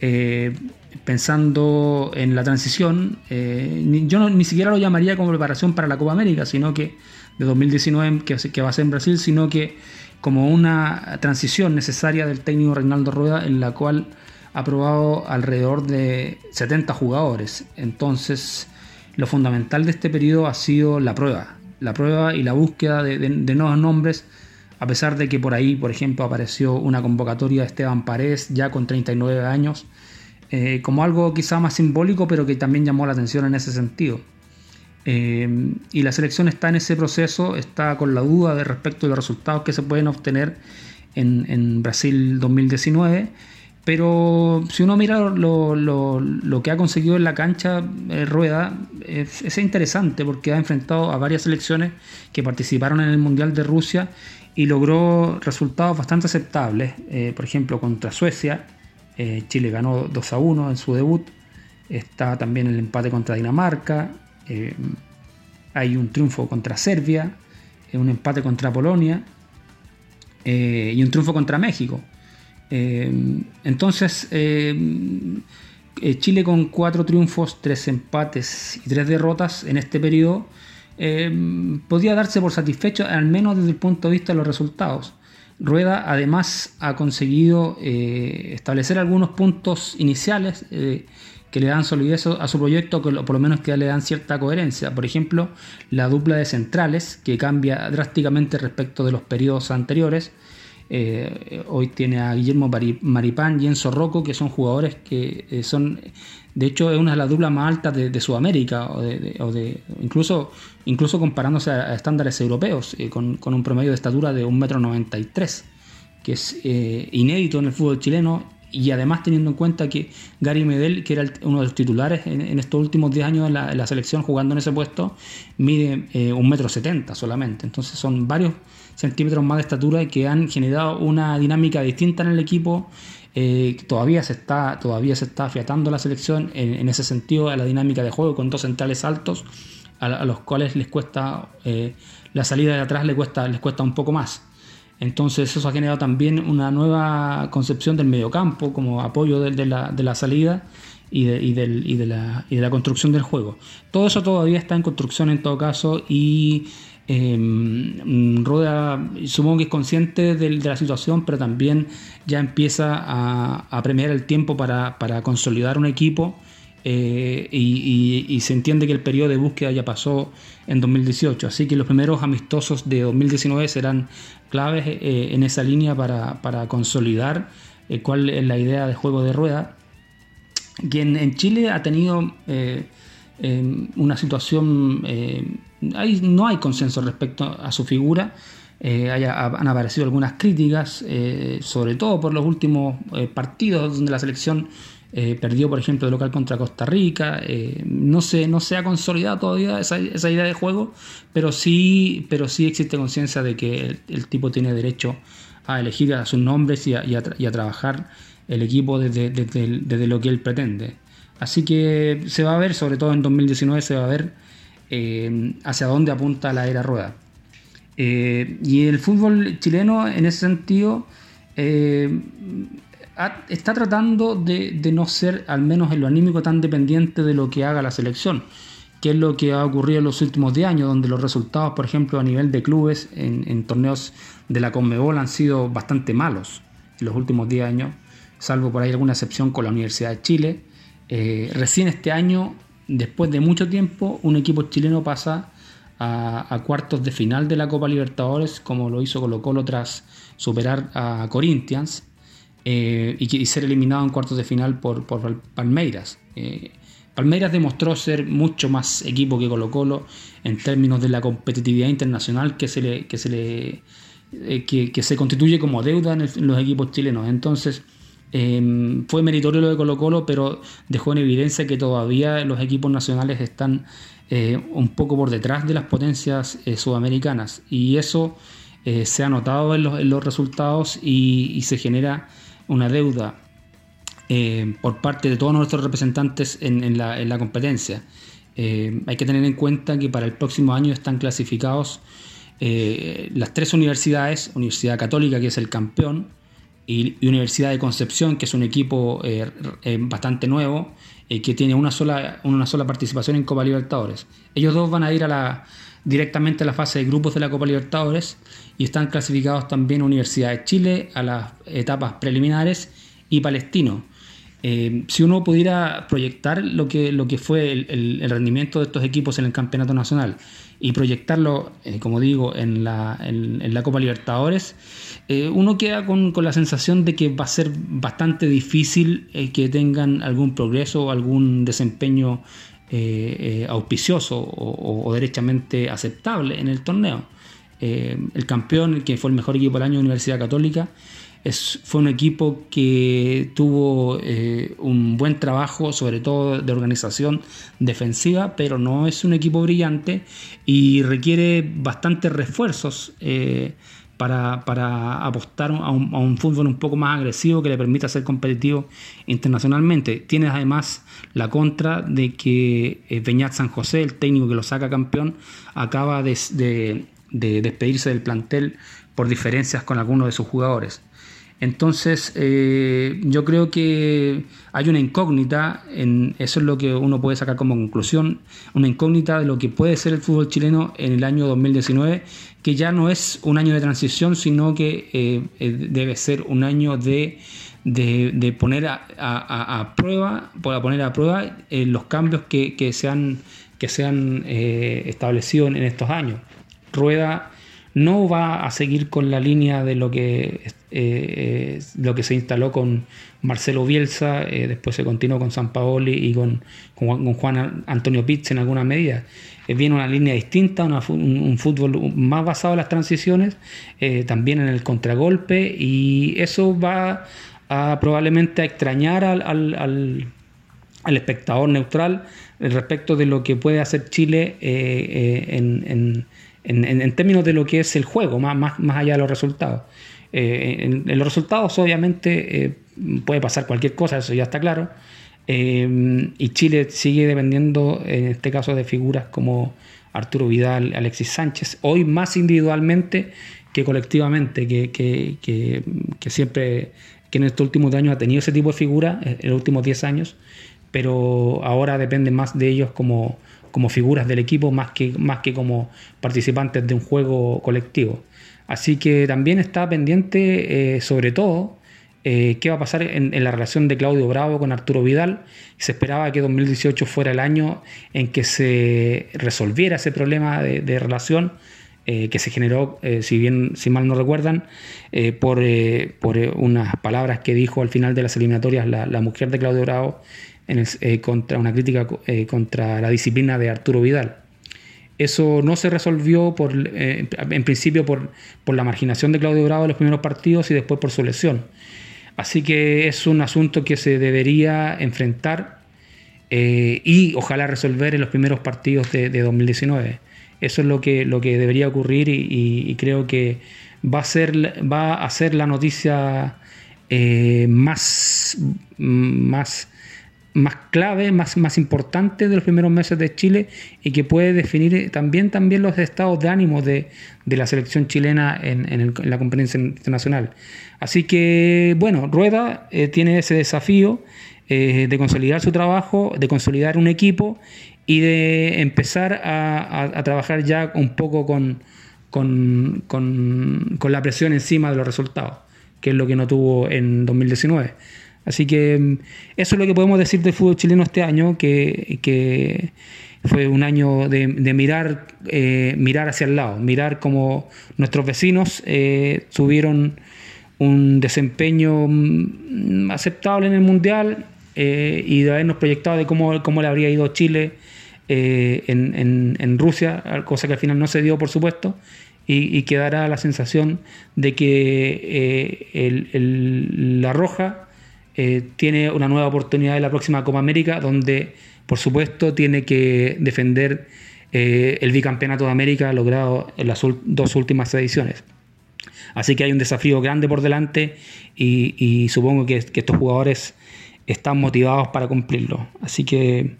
Eh, pensando en la transición, yo ni siquiera lo llamaría como preparación para la Copa América, sino que de 2019 que, que va a ser en Brasil, sino que como una transición necesaria del técnico Reinaldo Rueda en la cual ha probado alrededor de 70 jugadores. Entonces, lo fundamental de este periodo ha sido la prueba, la prueba y la búsqueda de, nuevos nombres, a pesar de que por ahí, por ejemplo, apareció una convocatoria de Esteban Paredes ya con 39 años, eh, como algo quizá más simbólico, pero que también llamó la atención en ese sentido. Eh, y la selección está en ese proceso, está con la duda de respecto a los resultados que se pueden obtener en, Brasil 2019. Pero si uno mira lo, que ha conseguido en la cancha eh, Rueda, es, interesante porque ha enfrentado a varias selecciones que participaron en el Mundial de Rusia y logró resultados bastante aceptables. Eh, por ejemplo, contra Suecia, Chile ganó 2 a 1 en su debut. Está también el empate contra Dinamarca, eh, hay un triunfo contra Serbia, eh, un empate contra Polonia eh, y un triunfo contra México. entonces, Chile con cuatro triunfos, tres empates y tres derrotas en este periodo, podía darse por satisfecho, al menos desde el punto de vista de los resultados. Rueda además ha conseguido establecer algunos puntos iniciales que le dan solidez a su proyecto, que por lo menos que le dan cierta coherencia. Por ejemplo, la dupla de centrales, que cambia drásticamente respecto de los periodos anteriores. Eh, hoy tiene a Guillermo Maripán y Enzo Rocco, que son jugadores que eh, son, de hecho, es una de las duplas más altas de, Sudamérica, o de, incluso, incluso comparándose a, estándares europeos, eh, con, con, un promedio de estatura de 1,93 m, que es inédito en el fútbol chileno y además teniendo en cuenta que Gary Medel, que era uno de los titulares en, estos últimos 10 años en la, selección jugando en ese puesto, mide eh, un metro setenta solamente. Entonces son varios centímetros más de estatura que han generado una dinámica distinta en el equipo. Eh, todavía, se está, todavía se está afiatando la selección en, ese sentido a la dinámica de juego con dos centrales altos a, los cuales les cuesta eh, la salida de atrás les cuesta, les cuesta un poco más. Entonces eso ha generado también una nueva concepción del mediocampo como apoyo de, la, salida y de, la, construcción del juego. Todo eso todavía está en construcción en todo caso y eh, Rueda supongo que es consciente de, la situación, pero también ya empieza a, premiar el tiempo para, para consolidar un equipo eh, y, se entiende que el periodo de búsqueda ya pasó en 2018, así que los primeros amistosos de 2019 serán claves eh, en esa línea para, consolidar eh, cuál es la idea de juego de rueda, quien en Chile ha tenido una situación, no hay consenso respecto a su figura, han aparecido algunas críticas, sobre todo por los últimos partidos donde la selección eh, perdió, por ejemplo, de local contra Costa Rica. Eh, no, se, no se ha consolidado todavía esa, idea de juego, pero sí, pero sí existe conciencia de que el, tipo tiene derecho a elegir a sus nombres y a, trabajar el equipo desde, desde, lo que él pretende. Así que se va a ver, sobre todo en 2019, se va a ver eh, hacia dónde apunta la era rueda. y el fútbol chileno, en ese sentido, está tratando de, no ser, al menos en lo anímico, tan dependiente de lo que haga la selección, que es lo que ha ocurrido en los últimos 10 años, donde los resultados, por ejemplo, a nivel de clubes en, torneos de la Conmebol han sido bastante malos en los últimos 10 años, salvo por ahí alguna excepción con la Universidad de Chile. Eh, recién este año, después de mucho tiempo, un equipo chileno pasa a, cuartos de final de la Copa Libertadores, como lo hizo Colo Colo tras superar a Corinthians eh, y, ser eliminado en cuartos de final por, Palmeiras. Eh, Palmeiras demostró ser mucho más equipo que Colo Colo en términos de la competitividad internacional que se le, que se le eh, que, se constituye como deuda en, los equipos chilenos. Entonces, em, fue meritorio lo de Colo Colo, pero dejó en evidencia que todavía los equipos nacionales están un poco por detrás de las potencias sudamericanas. Y eso se ha notado en los, resultados y, se genera una deuda por parte de todos nuestros representantes en, la, en la, competencia. hay que tener en cuenta que para el próximo año están clasificados eh, las tres universidades, Universidad Católica, que es el campeón, y, Universidad de Concepción, que es un equipo eh, eh, bastante nuevo, que tiene una sola, una sola participación en Copa Libertadores. Ellos dos van a ir a la, directamente a la fase de grupos de la Copa Libertadores y están clasificados también Universidad de Chile a las etapas preliminares y Palestino. si uno pudiera proyectar lo que, lo que fue el, rendimiento de estos equipos en el campeonato nacional y proyectarlo, eh, como digo, en la, en, la Copa Libertadores, eh, uno queda con, con, la sensación de que va a ser bastante difícil eh, que tengan algún progreso o algún desempeño auspicioso o, derechamente aceptable en el torneo. el campeón, que fue el mejor equipo del año Universidad Católica, fue un equipo que tuvo eh, un buen trabajo, sobre todo de organización defensiva, pero no es un equipo brillante y requiere bastantes refuerzos eh, para, apostar a un, fútbol un poco más agresivo que le permita ser competitivo internacionalmente. Tiene además la contra de que eh, Beñat San José, el técnico que lo saca campeón, acaba de despedirse del plantel por diferencias con algunos de sus jugadores. Entonces, eh, yo creo que hay una incógnita, en, eso es lo que uno puede sacar como conclusión, una incógnita de lo que puede ser el fútbol chileno en el año 2019, que ya no es un año de transición, sino que eh, eh, debe ser un año de, poner a, prueba, para poner a prueba los cambios que, se han, que se han establecido en estos años. Rueda no va a seguir con la línea de lo que, eh, lo que se instaló con Marcelo Bielsa, eh, después se continuó con San Paoli y con, con, Juan Antonio Pitts en alguna medida. Eh, viene una línea distinta, un, fútbol más basado en las transiciones, también en el contragolpe, y eso va probablemente a extrañar al, espectador neutral respecto de lo que puede hacer Chile en en, términos de lo que es el juego, más, más, más allá de los resultados. Eh, en, los resultados, obviamente, eh, puede pasar cualquier cosa, eso ya está claro. Eh, y Chile sigue dependiendo, en este caso, de figuras como Arturo Vidal, Alexis Sánchez, hoy más individualmente que colectivamente, que, que, que, que siempre, que en estos últimos años ha tenido ese tipo de figuras, en los últimos 10 años, pero ahora depende más de ellos como como figuras del equipo más que, más que como participantes de un juego colectivo. Así que también está pendiente, eh, sobre todo, eh, qué va a pasar en, la relación de Claudio Bravo con Arturo Vidal. Se esperaba que 2018 fuera el año en que se resolviera ese problema de, relación eh, que se generó, si bien, si mal no recuerdan, por, por unas palabras que dijo al final de las eliminatorias la, la mujer de Claudio Bravo eh, contra una crítica eh, contra la disciplina de Arturo Vidal. Eso no se resolvió por, eh, en principio por, la marginación de Claudio Bravo en los primeros partidos y después por su lesión. Así que es un asunto que se debería enfrentar y ojalá resolver en los primeros partidos de, 2019. Eso es lo que, lo que debería ocurrir y, creo que va a ser, va a ser la noticia más, más más clave, más, más importante de los primeros meses de Chile y que puede definir también, también los estados de ánimo de, la selección chilena en, la competencia internacional. Así que, bueno, Rueda eh, tiene ese desafío eh, de consolidar su trabajo, de consolidar un equipo y de empezar a, trabajar ya un poco con, con, con la presión encima de los resultados, que es lo que no tuvo en 2019. Así que mm, eso es lo que podemos decir del fútbol chileno este año, que, fue un año de, mirar, eh, mirar hacia el lado, mirar cómo nuestros vecinos eh, tuvieron un desempeño mm, aceptable en el Mundial y de habernos proyectado de cómo, cómo le habría ido Chile en, Rusia, cosa que al final no se dio, por supuesto, y, quedará la sensación de que la Roja tiene una nueva oportunidad en la próxima Copa América, donde por supuesto, tiene que defender eh, el bicampeonato de América logrado en las dos últimas ediciones. Así que hay un desafío grande por delante y, supongo que, estos jugadores están motivados para cumplirlo. Así que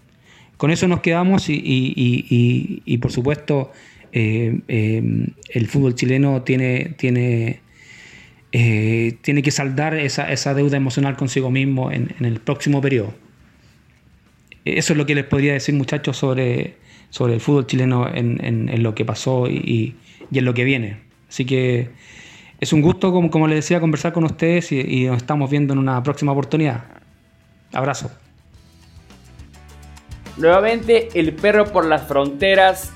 con eso nos quedamos y, por supuesto eh, eh, el fútbol chileno tiene, tiene, tiene que saldar esa, deuda emocional consigo mismo en el próximo periodo. Eso es lo que les podría decir, muchachos, sobre, sobre el fútbol chileno en, lo que pasó y, en lo que viene. Así que es un gusto, como, como les decía, conversar con ustedes y, nos estamos viendo en una próxima oportunidad. Abrazo. Nuevamente el perro por las fronteras.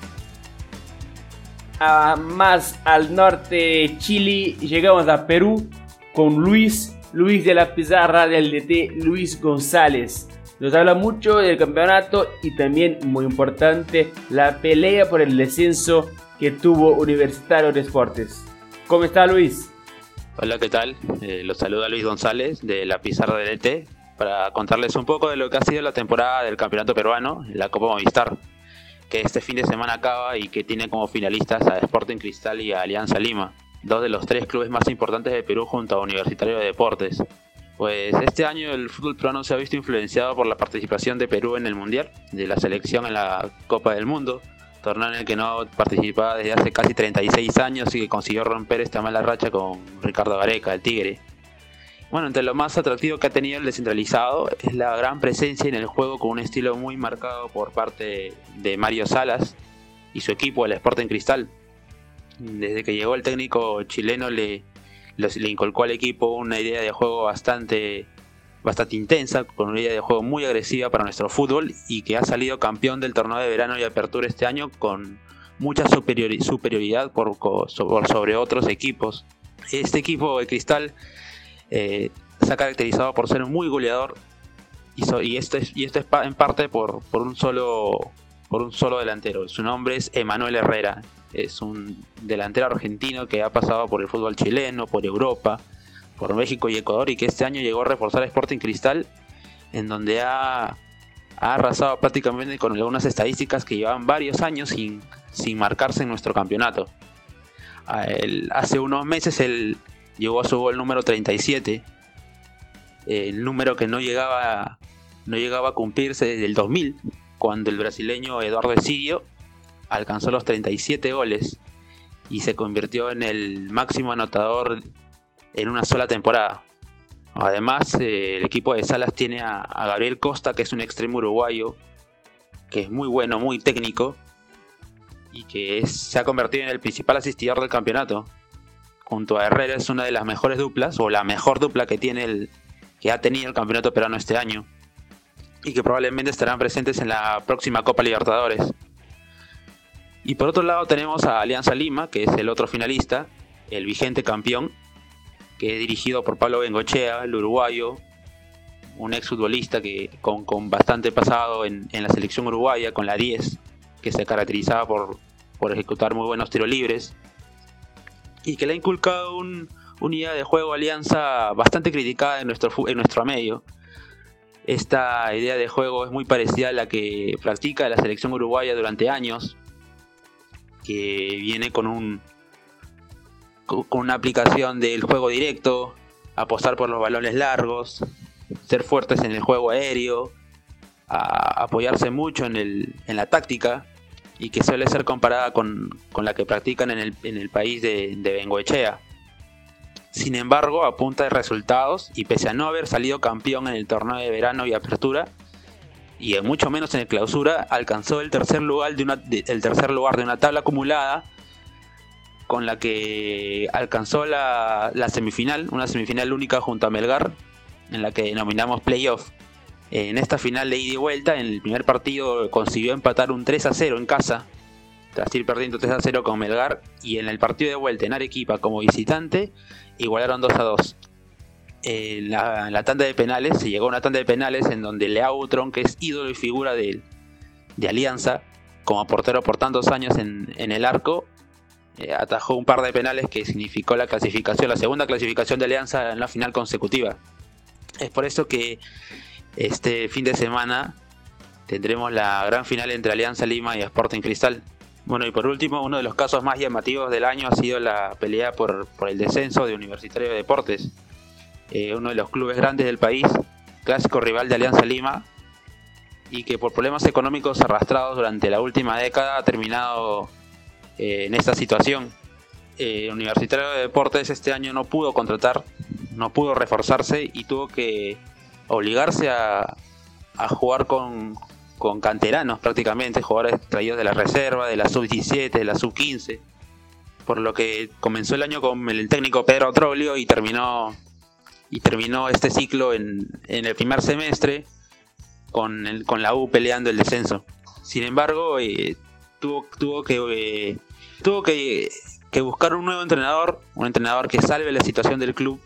Más al norte de Chile llegamos a Perú con Luis, Luis de la Pizarra del DT, Luis González. Nos habla mucho del campeonato y también, muy importante, la pelea por el descenso que tuvo Universitario de Deportes. ¿Cómo está Luis? Hola, ¿qué tal? Eh, los saluda Luis González de la Pizarra del ET para contarles un poco de lo que ha sido la temporada del campeonato peruano, la Copa Movistar, que este fin de semana acaba y que tiene como finalistas a Sporting Cristal y a Alianza Lima, dos de los tres clubes más importantes de Perú junto a Universitario de Deportes. Pues este año el fútbol peruano se ha visto influenciado por la participación de Perú en el Mundial, de la selección en la Copa del Mundo, torneo en el que no participaba desde hace casi 36 años y que consiguió romper esta mala racha con Ricardo Gareca, el Tigre. Bueno, entre lo más atractivo que ha tenido el descentralizado es la gran presencia en el juego con un estilo muy marcado por parte de Mario Salas y su equipo, el Sporting Cristal. Desde que llegó el técnico chileno le, inculcó al equipo una idea de juego bastante, bastante intensa, con una idea de juego muy agresiva para nuestro fútbol y que ha salido campeón del torneo de verano y apertura este año con mucha superioridad por, sobre otros equipos. Este equipo de Cristal eh, se ha caracterizado por ser muy goleador y, esto es, y esto es en parte por, por, un solo, por un solo delantero. Su nombre es Emanuel Herrera es un delantero argentino que ha pasado por el fútbol chileno, por Europa, por México y Ecuador y que este año llegó a reforzar Sporting Cristal, en donde ha, arrasado prácticamente con algunas estadísticas que llevaban varios años sin, marcarse en nuestro campeonato. hace unos meses él llegó a su gol número 37, el número que no llegaba, no llegaba a cumplirse desde el 2000, cuando el brasileño Eduardo Esidio alcanzó los 37 goles y se convirtió en el máximo anotador en una sola temporada. Además, eh, el equipo de Salas tiene a, Gabriel Costa, que es un extremo uruguayo, que es muy bueno, muy técnico, y que se ha convertido en el principal asistidor del campeonato. Junto a Herrera es una de las mejores duplas, o la mejor dupla que, tiene el, que ha tenido el campeonato peruano este año, y que probablemente estarán presentes en la próxima Copa Libertadores. Y por otro lado tenemos a Alianza Lima, que es el otro finalista, el vigente campeón, que es dirigido por Pablo Bengochea, el uruguayo, un exfutbolista que con, bastante pasado en, la selección uruguaya, con la 10, que se caracterizaba por, por ejecutar muy buenos tiros libres, y que le ha inculcado un, una idea de juego Alianza bastante criticada en nuestro, en nuestro medio. Esta idea de juego es muy parecida a la que practica la selección uruguaya durante años, que viene con un con una aplicación del juego directo, apostar por los balones largos, ser fuertes en el juego aéreo, apoyarse mucho en, el, en la táctica y que suele ser comparada con, la que practican en el, en el país de, de Bengoechea. Sin embargo, a punta de resultados y pese a no haber salido campeón en el torneo de verano y apertura, y mucho menos en el clausura, alcanzó el tercer lugar de una, el tercer lugar de una tabla acumulada con la que alcanzó la, semifinal, una semifinal única junto a Melgar, en la que denominamos playoff. En esta final de ida y vuelta, en el primer partido consiguió empatar un 3 a 0 en casa, tras ir perdiendo 3 a 0 con Melgar, y en el partido de vuelta en Arequipa como visitante, igualaron 2 a 2. En la, tanda de penales, se llegó a una tanda de penales en donde Leao Tron, que es ídolo y figura de, de Alianza, como portero por tantos años en, el arco, eh, atajó un par de penales que significó la clasificación, la segunda clasificación de Alianza en la final consecutiva. Es por eso que este fin de semana tendremos la gran final entre Alianza Lima y Sporting Cristal. Bueno, y por último, uno de los casos más llamativos del año ha sido la pelea por, el descenso de Universitario de Deportes, eh, uno de los clubes grandes del país, clásico rival de Alianza Lima, y que por problemas económicos arrastrados durante la última década ha terminado eh, en esta situación. Eh, Universitario de Deportes este año no pudo contratar, no pudo reforzarse y tuvo que obligarse a, jugar con, canteranos prácticamente, jugadores traídos de la reserva, de la sub-17, de la sub-15, por lo que comenzó el año con el técnico Pedro Trollio y terminó, y terminó este ciclo en, el primer semestre con, el, con la U peleando el descenso. Sin embargo, eh, tuvo, tuvo, que, eh, tuvo que, que buscar un nuevo entrenador, un entrenador que salve la situación del club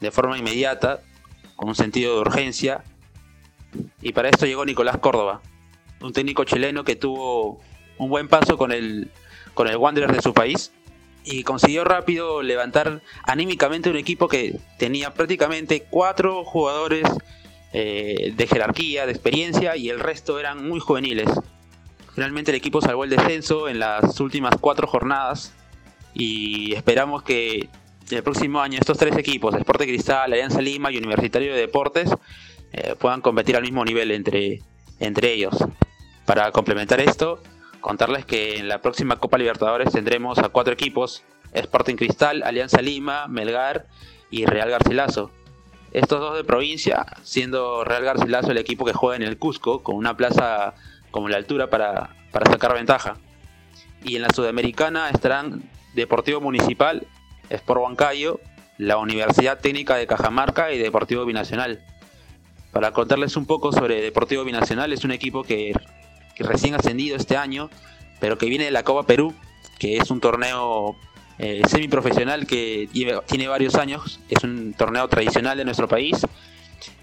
de forma inmediata con un sentido de urgencia. Y para esto llegó Nicolás Córdoba, un técnico chileno que tuvo un buen paso con el, con el Wanderers de su país y consiguió rápido levantar anímicamente un equipo que tenía prácticamente cuatro jugadores eh, de jerarquía, de experiencia y el resto eran muy juveniles. Finalmente el equipo salvó el descenso en las últimas cuatro jornadas y esperamos que el próximo año estos tres equipos, Deporte Cristal, Alianza Lima y Universitario de Deportes, eh, puedan competir al mismo nivel entre, entre ellos. Para complementar esto, contarles que en la próxima Copa Libertadores tendremos a cuatro equipos, Sporting Cristal, Alianza Lima, Melgar y Real Garcilaso. Estos dos de provincia, siendo Real Garcilaso el equipo que juega en el Cusco, con una plaza como la altura para, para sacar ventaja. Y en la Sudamericana estarán Deportivo Municipal Sport Huancayo, la Universidad Técnica de Cajamarca y Deportivo Binacional. Para contarles un poco sobre Deportivo Binacional, es un equipo que, recién ascendido este año, pero que viene de la Copa Perú, que es un torneo eh, semiprofesional que tiene, varios años, es un torneo tradicional de nuestro país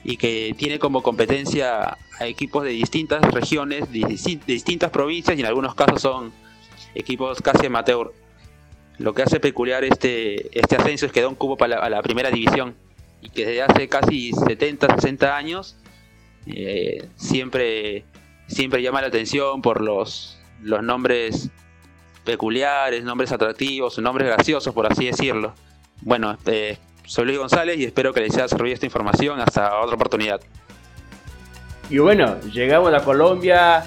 y que tiene como competencia a equipos de distintas regiones, de, distintas provincias y en algunos casos son equipos casi amateur. Lo que hace peculiar este, este ascenso es que da un cubo para la, a la primera división y que desde hace casi 70, 60 años eh, siempre, siempre llama la atención por los, los nombres peculiares, nombres atractivos, nombres graciosos, por así decirlo. Bueno, eh, soy Luis González y espero que les haya servido esta información. Hasta otra oportunidad. Y bueno, llegamos a Colombia.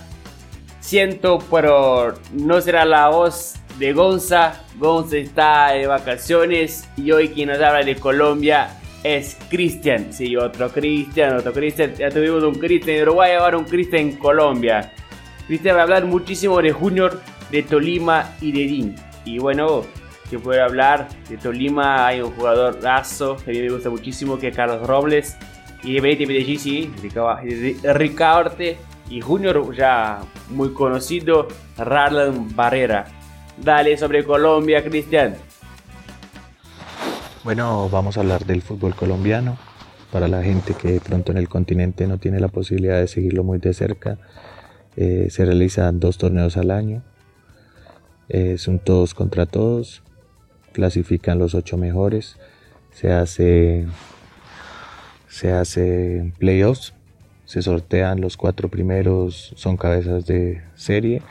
Siento, pero no será la voz de Gonza. Gonza está de vacaciones y hoy quien nos habla de Colombia es Cristian. Sí, otro Cristian, otro Cristian. Ya tuvimos un Cristian en Uruguay, ahora un Cristian en Colombia. Cristian va a hablar muchísimo de Junior, de Tolima y de DIN. Y bueno, que puede hablar de Tolima, hay un jugador raso que a mí me gusta muchísimo, que es Carlos Robles. Y de Medellín, sí, Ricardo y Junior ya muy conocido, Rarlan Barrera. Dale sobre Colombia, Cristian. Bueno, vamos a hablar del fútbol colombiano. Para la gente que de pronto en el continente no tiene la posibilidad de seguirlo muy de cerca, eh, se realizan dos torneos al año. Son todos contra todos. Clasifican los ocho mejores. Se hace, se hace playoffs. Se sortean los cuatro primeros, son cabezas de serie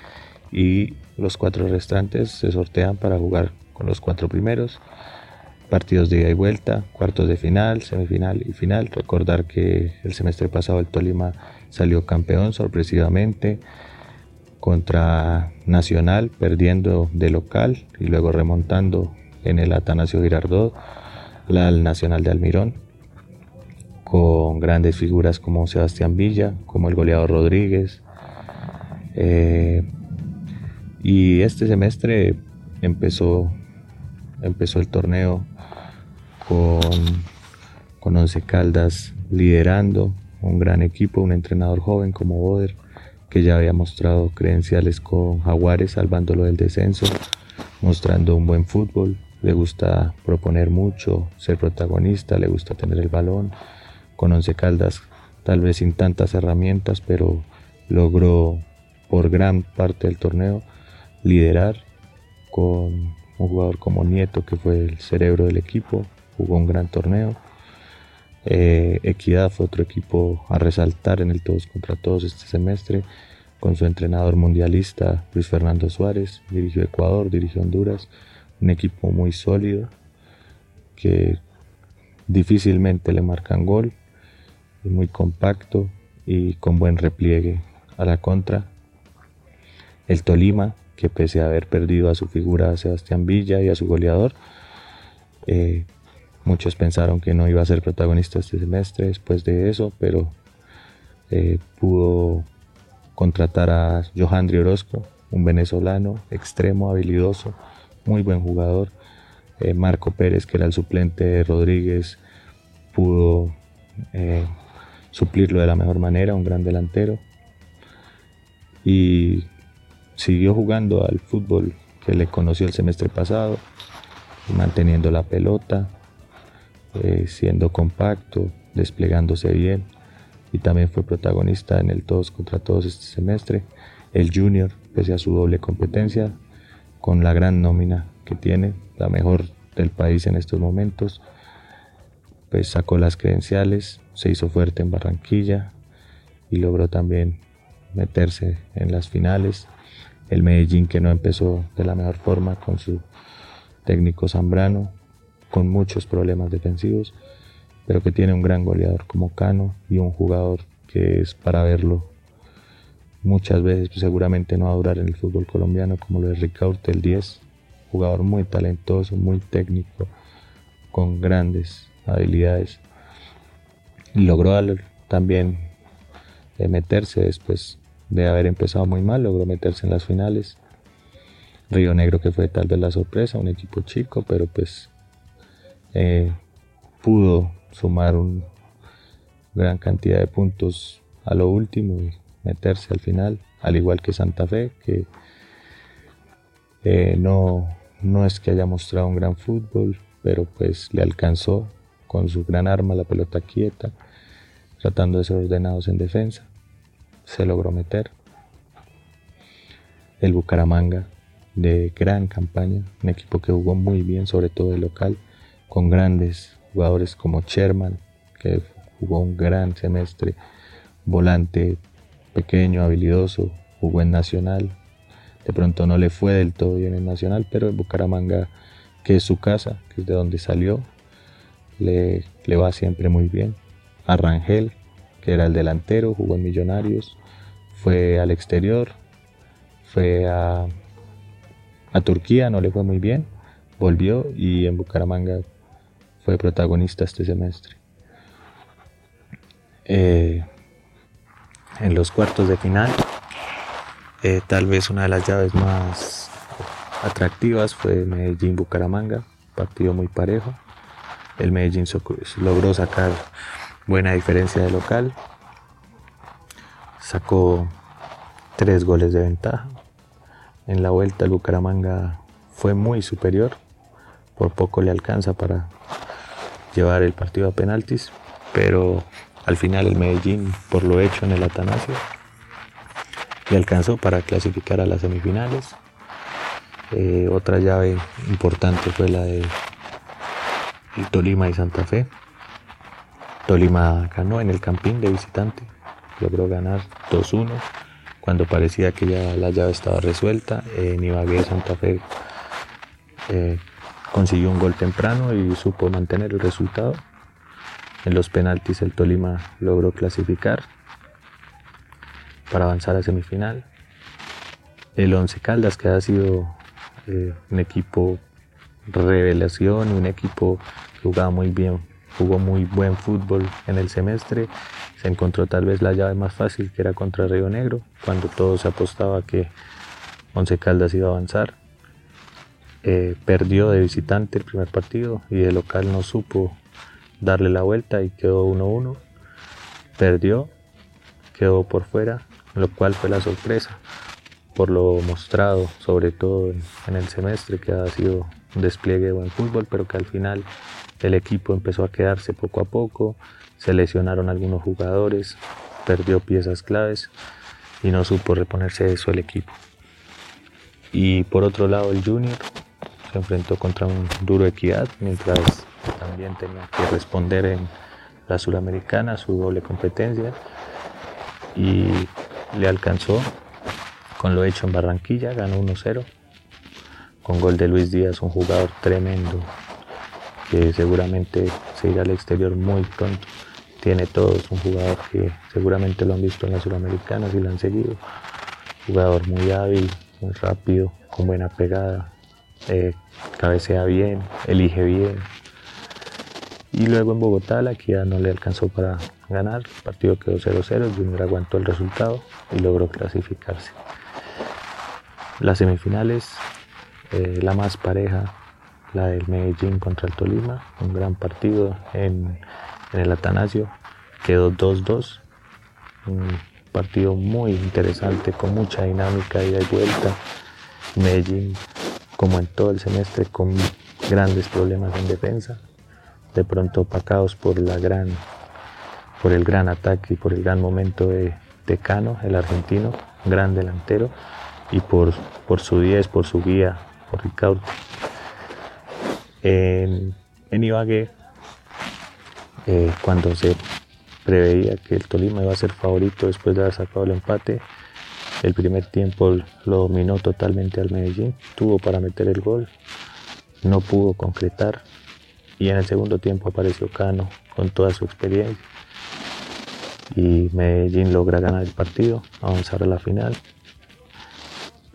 y los cuatro restantes se sortean para jugar con los cuatro primeros. Partidos de ida y vuelta, cuartos de final, semifinal y final. Recordar que el semestre pasado el Tolima salió campeón sorpresivamente contra Nacional, perdiendo de local y luego remontando en el Atanasio Girardot al Nacional de Almirón, con grandes figuras como Sebastián Villa, como el goleador Rodríguez, eh, y este semestre empezó, empezó el torneo con, con Once Caldas liderando, un gran equipo, un entrenador joven como Boder, que ya había mostrado credenciales con Jaguares salvándolo del descenso, mostrando un buen fútbol, le gusta proponer mucho, ser protagonista, le gusta tener el balón, con Once Caldas tal vez sin tantas herramientas, pero logró por gran parte del torneo liderar con un jugador como Nieto, que fue el cerebro del equipo, jugó un gran torneo. Eh, Equidad fue otro equipo a resaltar en el todos contra todos este semestre, con su entrenador mundialista Luis Fernando Suárez, dirigió Ecuador, dirigió Honduras, un equipo muy sólido que difícilmente le marcan gol, muy compacto y con buen repliegue a la contra. El Tolima, que pese a haber perdido a su figura Sebastián Villa y a su goleador, eh, muchos pensaron que no iba a ser protagonista este semestre después de eso, pero eh, pudo contratar a Johandri Orozco, un venezolano extremo, habilidoso, muy buen jugador. Eh, Marco Pérez, que era el suplente de Rodríguez, pudo suplirlo de la mejor manera, un gran delantero. Y siguió jugando al fútbol que le conoció el semestre pasado, manteniendo la pelota, eh, siendo compacto, desplegándose bien y también fue protagonista en el todos contra todos este semestre. El Junior, pese a su doble competencia, con la gran nómina que tiene, la mejor del país en estos momentos, pues sacó las credenciales, se hizo fuerte en Barranquilla y logró también meterse en las finales. El Medellín que no empezó de la mejor forma con su técnico Zambrano, con muchos problemas defensivos, pero que tiene un gran goleador como Cano y un jugador que es para verlo muchas veces, pues seguramente no va a durar en el fútbol colombiano como lo es Ricaurte el 10, jugador muy talentoso, muy técnico, con grandes habilidades. Logró también eh, meterse después de haber empezado muy mal, logró meterse en las finales. Río Negro que fue tal vez la sorpresa, un equipo chico, pero pues eh, pudo sumar una gran cantidad de puntos a lo último y meterse al final, al igual que Santa Fe, que eh, no, no es que haya mostrado un gran fútbol, pero pues le alcanzó con su gran arma, la pelota quieta, tratando de ser ordenados en defensa. Se logró meter. El Bucaramanga, de gran campaña, un equipo que jugó muy bien, sobre todo el local, con grandes jugadores como Sherman, que jugó un gran semestre, volante pequeño, habilidoso, jugó en Nacional. De pronto no le fue del todo bien en Nacional, pero el Bucaramanga, que es su casa, que es de donde salió, le, va siempre muy bien. A Rangel, era el delantero, jugó en Millonarios, fue al exterior, fue a, a Turquía, no le fue muy bien, volvió y en Bucaramanga fue protagonista este semestre. Eh, en los cuartos de final, eh, tal vez una de las llaves más atractivas fue Medellín-Bucaramanga, partido muy parejo. El Medellín logró sacar buena diferencia de local. Sacó tres goles de ventaja. En la vuelta el Bucaramanga fue muy superior. Por poco le alcanza para llevar el partido a penaltis. Pero al final el Medellín, por lo hecho en el Atanasio, le alcanzó para clasificar a las semifinales. Eh, otra llave importante fue la de Tolima y Santa Fe. Tolima ganó en el Campín de visitante, logró ganar 2-1 cuando parecía que ya la llave estaba resuelta. En Santa Fe eh, consiguió un gol temprano y supo mantener el resultado. En los penaltis el Tolima logró clasificar para avanzar a semifinal. El Once Caldas, que ha sido eh, un equipo revelación, un equipo que jugaba muy bien, jugó muy buen fútbol en el semestre, se encontró tal vez la llave más fácil que era contra Río Negro, cuando todo se apostaba que Once Caldas iba a avanzar. Eh, perdió de visitante el primer partido y de local no supo darle la vuelta y quedó 1-1. perdió, quedó por fuera, lo cual fue la sorpresa por lo mostrado, sobre todo en, el semestre, que ha sido un despliegue de buen fútbol, pero que al final el equipo empezó a quedarse poco a poco, se lesionaron algunos jugadores, perdió piezas claves y no supo reponerse de eso el equipo. Y por otro lado el Junior se enfrentó contra un duro equidad, mientras también tenía que responder en la Suramericana su doble competencia y le alcanzó con lo hecho en Barranquilla, ganó 1-0 con gol de Luis Díaz, un jugador tremendo que seguramente se irá al exterior muy pronto. Tiene todo, es un jugador que seguramente lo han visto en las Suramericanas y lo han seguido. Jugador muy hábil, muy rápido, con buena pegada, eh, cabecea bien, elige bien. Y luego en Bogotá la equidad no le alcanzó para ganar, el partido quedó 0-0, el Junior aguantó el resultado y logró clasificarse. Las semifinales, eh, la más pareja, la del Medellín contra el Tolima, un gran partido en, el Atanasio, quedó 2-2, un partido muy interesante con mucha dinámica ida y vuelta. Medellín, como en todo el semestre, con grandes problemas en defensa, de pronto opacados por la gran por el gran ataque y por el gran momento de Tecano, el argentino, gran delantero y por, por su 10, por su guía, por Ricardo. En, en Ibagué, eh, cuando se preveía que el Tolima iba a ser favorito después de haber sacado el empate, el primer tiempo lo dominó totalmente al Medellín, tuvo para meter el gol, no pudo concretar y en el segundo tiempo apareció Cano con toda su experiencia y Medellín logra ganar el partido, avanzar a la final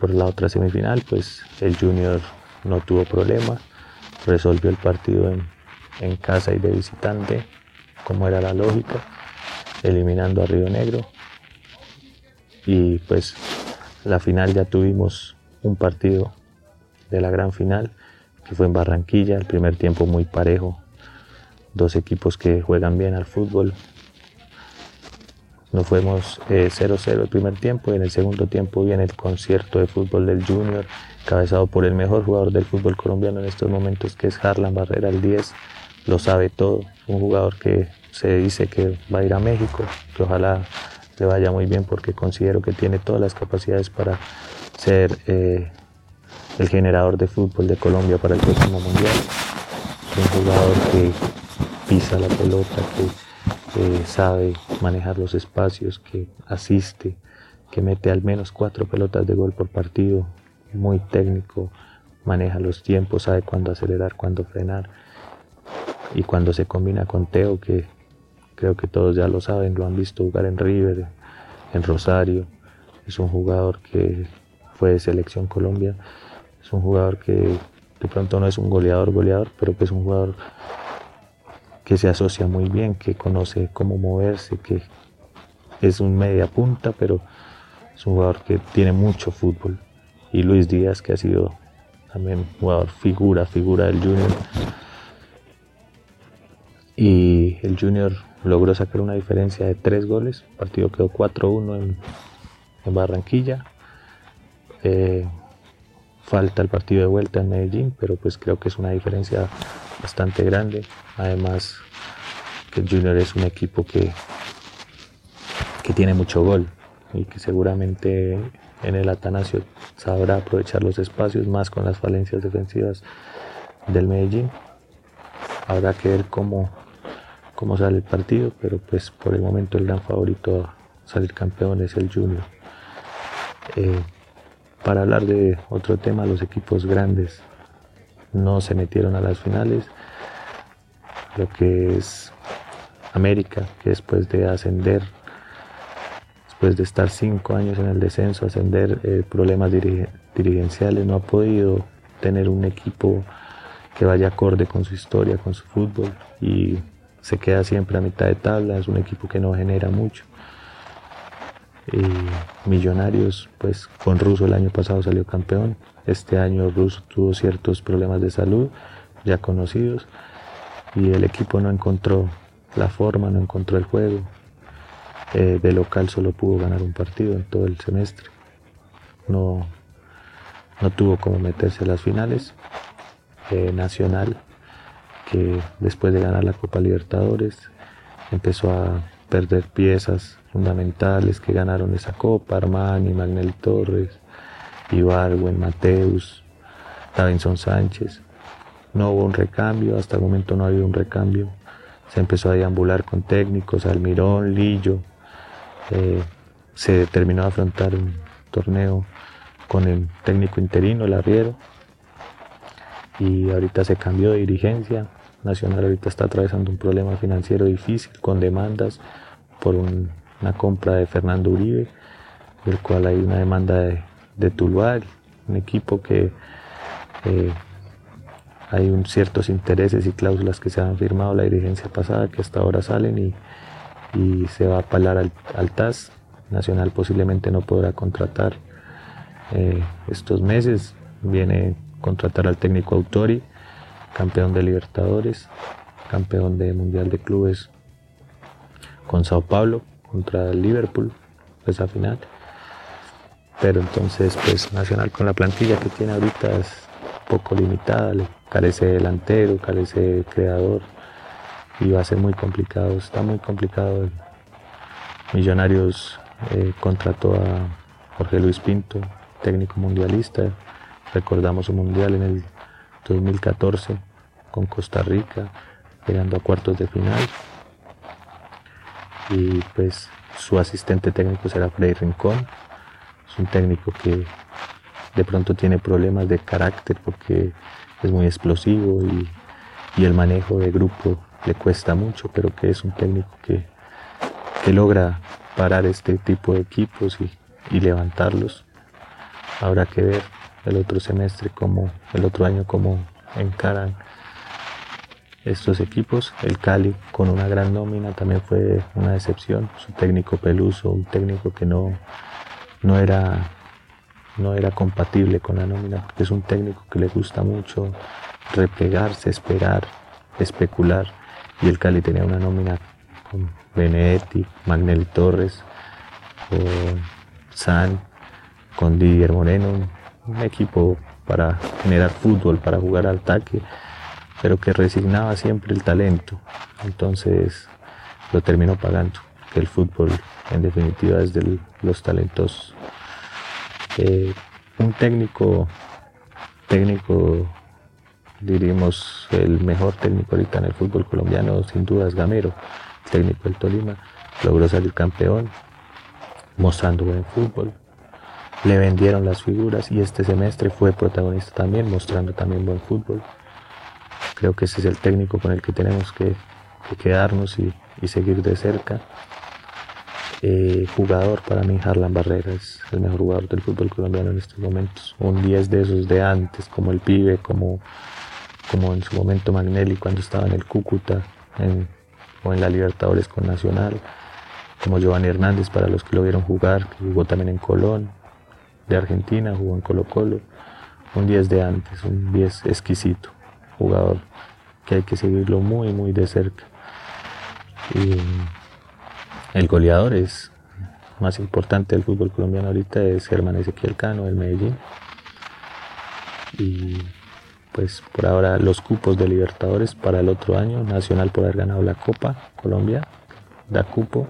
por la otra semifinal, pues el Junior no tuvo problemas, resolvió el partido en, casa y de visitante, como era la lógica, eliminando a Río Negro. Y pues la final ya tuvimos un partido de la gran final, que fue en Barranquilla, el primer tiempo muy parejo, dos equipos que juegan bien al fútbol, nos fuimos 0-0 eh, el primer tiempo y en el segundo tiempo viene el concierto de fútbol del Junior, cabezado por el mejor jugador del fútbol colombiano en estos momentos, que es Harlan Barrera, el 10. Lo sabe todo, un jugador que se dice que va a ir a México, que ojalá le vaya muy bien porque considero que tiene todas las capacidades para ser eh, el generador de fútbol de Colombia para el próximo mundial. Un jugador que pisa la pelota, que sabe manejar los espacios, que asiste, que mete al menos cuatro pelotas de gol por partido, muy técnico, maneja los tiempos, sabe cuándo acelerar, cuándo frenar. Y cuando se combina con Teo, que creo que todos ya lo saben, lo han visto jugar en River, en Rosario, es un jugador que fue de selección Colombia, es un jugador que de pronto no es un goleador goleador, pero que es un jugador que se asocia muy bien, que conoce cómo moverse, que es un media punta, pero es un jugador que tiene mucho fútbol. Y Luis Díaz, que ha sido también jugador figura, figura del Junior. Y el Junior logró sacar una diferencia de tres goles. El partido quedó 4-1 en, Barranquilla. Eh, falta el partido de vuelta en Medellín, pero pues creo que es una diferencia bastante grande. Además, que el Junior es un equipo que, que tiene mucho gol y que seguramente en el Atanasio sabrá aprovechar los espacios más con las falencias defensivas del Medellín. Habrá que ver cómo, cómo sale el partido, pero pues por el momento el gran favorito a salir campeón es el Junior. Eh, para hablar de otro tema, los equipos grandes no se metieron a las finales. Lo que es América, que después de ascender, después de estar cinco años en el descenso, ascender eh, problemas dirigenciales, no ha podido tener un equipo que vaya acorde con su historia, con su fútbol y se queda siempre a mitad de tabla, es un equipo que no genera mucho. Millonarios, pues con Russo el año pasado salió campeón, este año Russo tuvo ciertos problemas de salud ya conocidos y el equipo no encontró la forma, no encontró el juego. Eh, de local solo pudo ganar un partido en todo el semestre. No, no tuvo como meterse a las finales. Eh, Nacional, que después de ganar la Copa Libertadores, empezó a perder piezas fundamentales que ganaron esa Copa, Armani, Magnel Torres, Ibarwen, Mateus, Davinson Sánchez. No hubo un recambio, hasta el momento no ha habido un recambio. Se empezó a deambular con técnicos, Almirón, Lillo. Eh, se determinó a afrontar un torneo con el técnico interino, el arriero. Y ahorita se cambió de dirigencia. Nacional ahorita está atravesando un problema financiero difícil con demandas por una compra de Fernando Uribe, del cual hay una demanda de, de un equipo que eh, hay un, ciertos intereses y cláusulas que se han firmado la dirigencia pasada que hasta ahora salen y, se va a apalar al, TAS. Nacional posiblemente no podrá contratar eh, estos meses. Viene a contratar al técnico Autori, campeón de Libertadores, campeón de Mundial de Clubes con Sao Paulo contra Liverpool, esa final. Pero entonces, pues Nacional con la plantilla que tiene ahorita es poco limitada, carece de delantero, carece de creador y va a ser muy complicado, está muy complicado. Millonarios eh, contrató a Jorge Luis Pinto, técnico mundialista, recordamos un mundial en el 2014 con Costa Rica, llegando a cuartos de final. Y pues su asistente técnico será Freddy Rincón, es un técnico que de pronto tiene problemas de carácter porque es muy explosivo y, el manejo de grupo le cuesta mucho, pero que es un técnico que, logra parar este tipo de equipos y, levantarlos. Habrá que ver el otro semestre como el otro año cómo encaran estos equipos. El Cali con una gran nómina también fue una decepción. Su técnico Peluso, un técnico que no, no era no era compatible con la nómina, porque es un técnico que le gusta mucho replegarse, esperar, especular, y el Cali tenía una nómina con Benedetti, Magnelli Torres, con San, con Didier Moreno, un equipo para generar fútbol, para jugar al ataque, pero que resignaba siempre el talento, entonces lo terminó pagando, que el fútbol en definitiva es de los talentos eh, un técnico, técnico, diríamos, el mejor técnico ahorita en el fútbol colombiano, sin duda es Gamero, técnico del Tolima, logró salir campeón, mostrando buen fútbol. Le vendieron las figuras y este semestre fue protagonista también, mostrando también buen fútbol. Creo que ese es el técnico con el que tenemos que, quedarnos y seguir de cerca. Eh, jugador para mí, Harlan Barrera es el mejor jugador del fútbol colombiano en estos momentos. Un 10 de esos de antes, como el pibe, como, como en su momento Magnelli cuando estaba en el Cúcuta o en la Libertadores con Nacional, como Giovanni Hernández para los que lo vieron jugar, que jugó también en Colón, de Argentina, jugó en Colo Colo. Un 10 de antes, un 10 exquisito, jugador que hay que seguirlo muy, muy de cerca. Y, el goleador es más importante del fútbol colombiano ahorita es Germán Ezequiel Cano del Medellín. Y pues por ahora los cupos de Libertadores para el otro año, Nacional por haber ganado la Copa Colombia, da cupo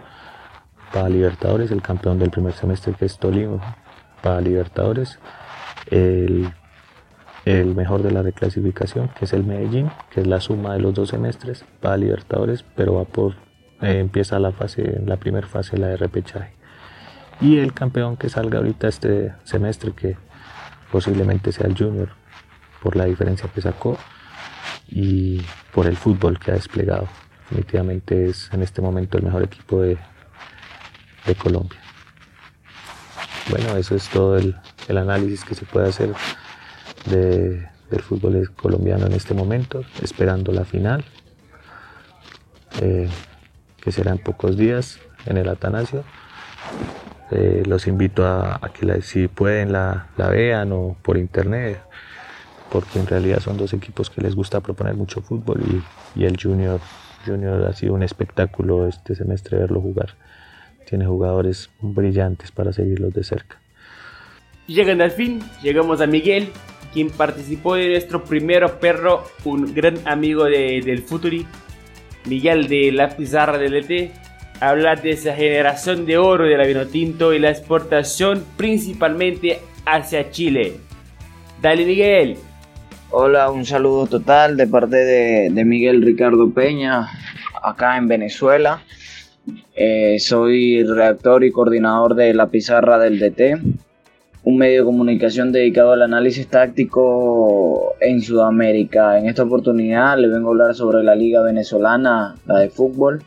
para Libertadores, el campeón del primer semestre que es Tolima, para Libertadores, el, el mejor de la reclasificación que es el Medellín, que es la suma de los dos semestres para Libertadores, pero va por eh, empieza la fase, la primera fase, la de repechaje. Y el campeón que salga ahorita este semestre, que posiblemente sea el Junior, por la diferencia que sacó y por el fútbol que ha desplegado. Definitivamente es en este momento el mejor equipo de, de Colombia. Bueno, eso es todo el, el análisis que se puede hacer de, del fútbol colombiano en este momento, esperando la final. Eh, que será en pocos días en el Atanasio. Eh, los invito a, que si pueden la, vean o por internet, porque en realidad son dos equipos que les gusta proponer mucho fútbol y, el Junior, Junior ha sido un espectáculo este semestre verlo jugar. tiene jugadores brillantes para seguirlos de cerca. Llegando al fin, llegamos a Miguel, quien participó de nuestro primer perro, un gran amigo de, del Futuri, Miguel de la pizarra del ET, habla de esa generación de oro de la vino tinto y la exportación principalmente hacia Chile. Dale Miguel. Hola, un saludo total de parte de, de Miguel Ricardo Peña, acá en Venezuela. Eh, soy redactor y coordinador de La Pizarra del DT, un medio de comunicación dedicado al análisis táctico en Sudamérica. En esta oportunidad le vengo a hablar sobre la liga venezolana, la de fútbol,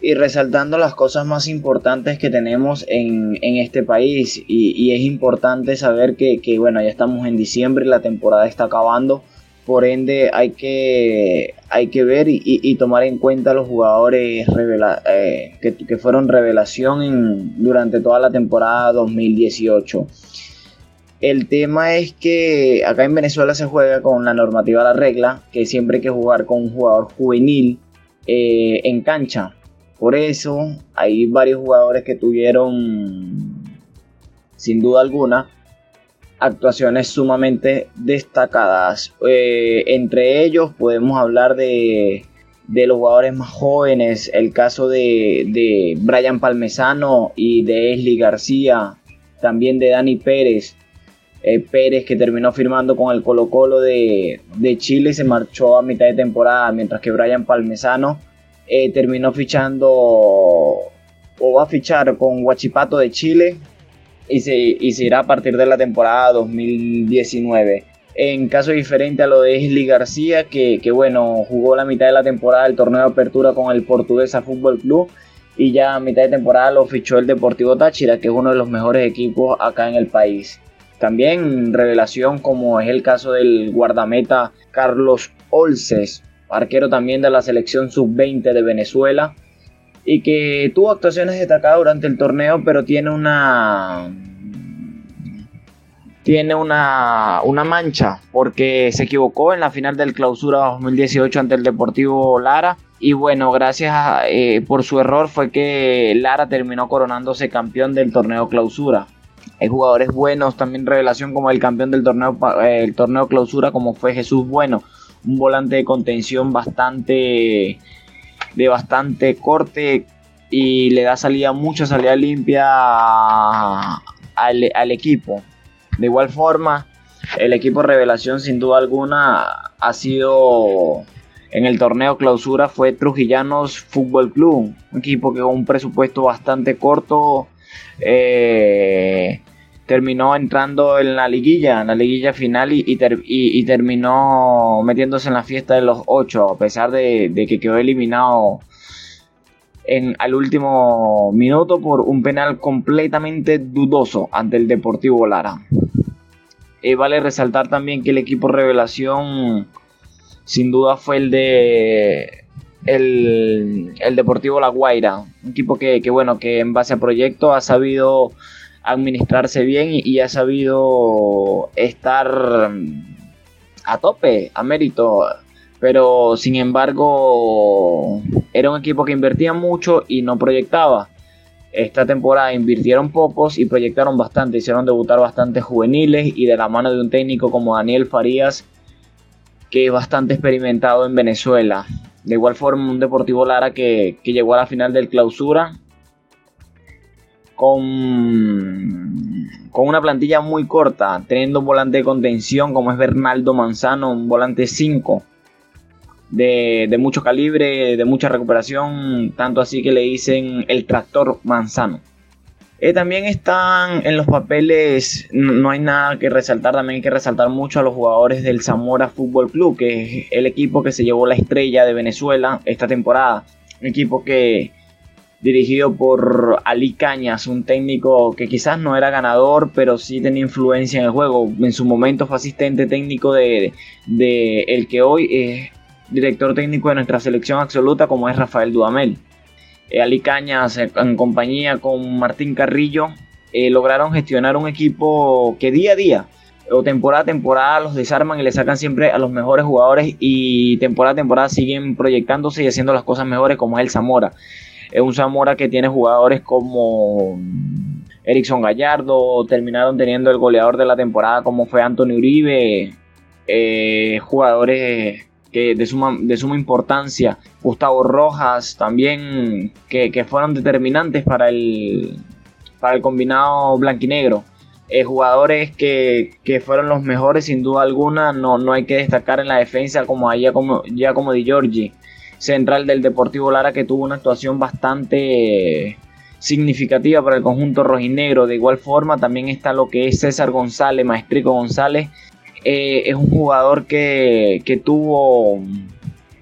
y resaltando las cosas más importantes que tenemos en, en este país. Y, es importante saber que, que, bueno, ya estamos en diciembre, la temporada está acabando por ende hay que, hay que ver y, y, tomar en cuenta los jugadores eh, que, que, fueron revelación en, durante toda la temporada 2018. El tema es que acá en Venezuela se juega con la normativa la regla, que siempre hay que jugar con un jugador juvenil eh, en cancha. Por eso hay varios jugadores que tuvieron, sin duda alguna, actuaciones sumamente destacadas. Eh, entre ellos podemos hablar de, de, los jugadores más jóvenes, el caso de, de Brian Palmesano y de Esli García, también de Dani Pérez. Eh, Pérez que terminó firmando con el Colo Colo de, Chile y se marchó a mitad de temporada, mientras que Brian Palmesano eh, terminó fichando o va a fichar con Huachipato de Chile y se, irá a partir de la temporada 2019. En caso diferente a lo de Esli García, que, que, bueno, jugó la mitad de la temporada del torneo de apertura con el Portuguesa Fútbol Club y ya a mitad de temporada lo fichó el Deportivo Táchira, que es uno de los mejores equipos acá en el país. También revelación como es el caso del guardameta Carlos Olces, arquero también de la selección sub-20 de Venezuela, y que tuvo actuaciones destacadas durante el torneo, pero tiene una tiene una, una, mancha porque se equivocó en la final del clausura 2018 ante el Deportivo Lara y bueno, gracias eh, por su error fue que Lara terminó coronándose campeón del torneo clausura. Hay jugadores buenos, también revelación como el campeón del torneo, eh, el torneo clausura como fue Jesús Bueno, un volante de contención bastante de bastante corte y le da salida, mucha salida limpia al, al equipo. De igual forma, el equipo revelación sin duda alguna ha sido en el torneo clausura fue Trujillanos Fútbol Club, un equipo que con un presupuesto bastante corto eh, terminó entrando en la liguilla, en la liguilla final y, y, ter, y, y, terminó metiéndose en la fiesta de los ocho, a pesar de, de que quedó eliminado en, al último minuto por un penal completamente dudoso ante el Deportivo Lara. Eh, vale resaltar también que el equipo revelación sin duda fue el de el, el Deportivo La Guaira, un equipo que, que, bueno que en base a proyecto ha sabido administrarse bien y, y ha sabido estar a tope, a mérito pero sin embargo era un equipo que invertía mucho y no proyectaba. Esta temporada invirtieron pocos y proyectaron bastante, hicieron debutar bastantes juveniles y de la mano de un técnico como Daniel Farías, que es bastante experimentado en Venezuela. De igual forma, un Deportivo Lara que, que llegó a la final del clausura con, con una plantilla muy corta, teniendo un volante de contención como es Bernaldo Manzano, un volante 5 de, de, mucho calibre, de mucha recuperación, tanto así que le dicen el tractor manzano. Eh, también están en los papeles, no, hay nada que resaltar, también hay que resaltar mucho a los jugadores del Zamora Fútbol Club, que es el equipo que se llevó la estrella de Venezuela esta temporada. Un equipo que dirigido por Ali Cañas, un técnico que quizás no era ganador, pero sí tenía influencia en el juego. En su momento fue asistente técnico de, de el que hoy es director técnico de nuestra selección absoluta como es Rafael Dudamel. Eh, Ali Cañas en compañía con Martín Carrillo eh, lograron gestionar un equipo que día a día o temporada a temporada los desarman y le sacan siempre a los mejores jugadores y temporada a temporada siguen proyectándose y haciendo las cosas mejores como es el Zamora. Es un Zamora que tiene jugadores como Erickson Gallardo, terminaron teniendo el goleador de la temporada como fue Antonio Uribe, eh, jugadores que de, suma, de suma importancia, Gustavo Rojas también, que, fueron determinantes para el, para el combinado blanquinegro. Eh, jugadores que, fueron los mejores sin duda alguna, no, no hay que destacar en la defensa como allá como, ya como Di Giorgi, central del Deportivo Lara que tuvo una actuación bastante significativa para el conjunto rojinegro. De igual forma también está lo que es César González, Maestrico González, eh, es un jugador que, tuvo,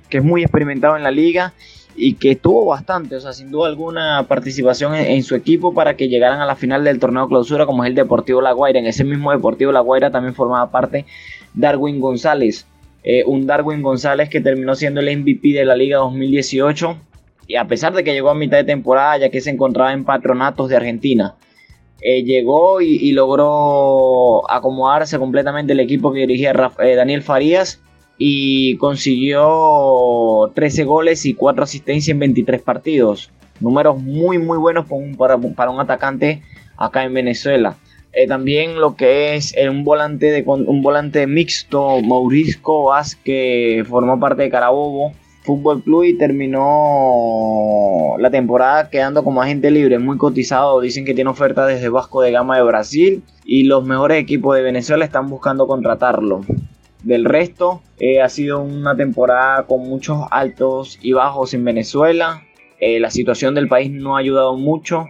que es muy experimentado en la liga y que tuvo bastante, o sea, sin duda alguna participación en, su equipo para que llegaran a la final del torneo clausura como es el Deportivo La Guaira. En ese mismo Deportivo La Guaira también formaba parte Darwin González, eh, un Darwin González que terminó siendo el MVP de la Liga 2018 y a pesar de que llegó a mitad de temporada ya que se encontraba en patronatos de Argentina. Eh, llegó y, logró acomodarse completamente el equipo que dirigía eh, Daniel Farías y consiguió 13 goles y 4 asistencias en 23 partidos. Números muy muy buenos para, un atacante acá en Venezuela. Eh, también lo que es un volante, de, un volante mixto, Maurisco Vázquez, que formó parte de Carabobo Fútbol Club y terminó la temporada quedando como agente libre, muy cotizado. Dicen que tiene oferta desde Vasco de Gama de Brasil y los mejores equipos de Venezuela están buscando contratarlo. Del resto, eh, ha sido una temporada con muchos altos y bajos en Venezuela. Eh, la situación del país no ha ayudado mucho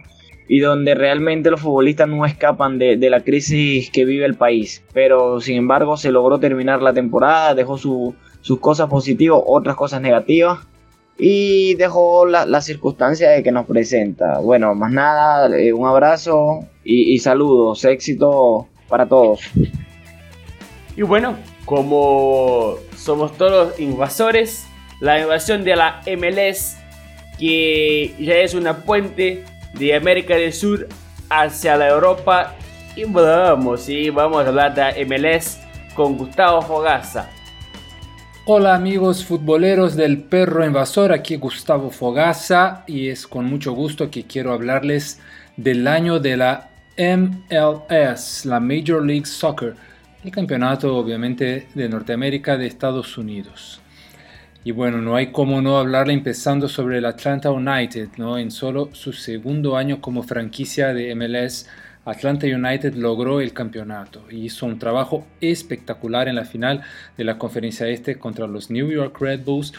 y donde realmente los futbolistas no escapan de, de, la crisis que vive el país. Pero sin embargo se logró terminar la temporada, dejó su, sus cosas positivas, otras cosas negativas. Y dejó la, circunstancia de que nos presenta. Bueno, más nada, eh, un abrazo y, saludos, éxito para todos. Y bueno, como somos todos invasores, la invasión de la MLS, que ya es una puente de América del Sur hacia la Europa. Y vamos, y vamos a hablar de MLS con Gustavo Fogaza. Hola amigos futboleros del perro invasor, aquí Gustavo Fogaza y es con mucho gusto que quiero hablarles del año de la MLS, la Major League Soccer, el campeonato obviamente de Norteamérica de Estados Unidos. Y bueno, no hay como no hablarle empezando sobre el Atlanta United, ¿no? En solo su segundo año como franquicia de MLS Atlanta United logró el campeonato y hizo un trabajo espectacular en la final de la conferencia este contra los New York Red Bulls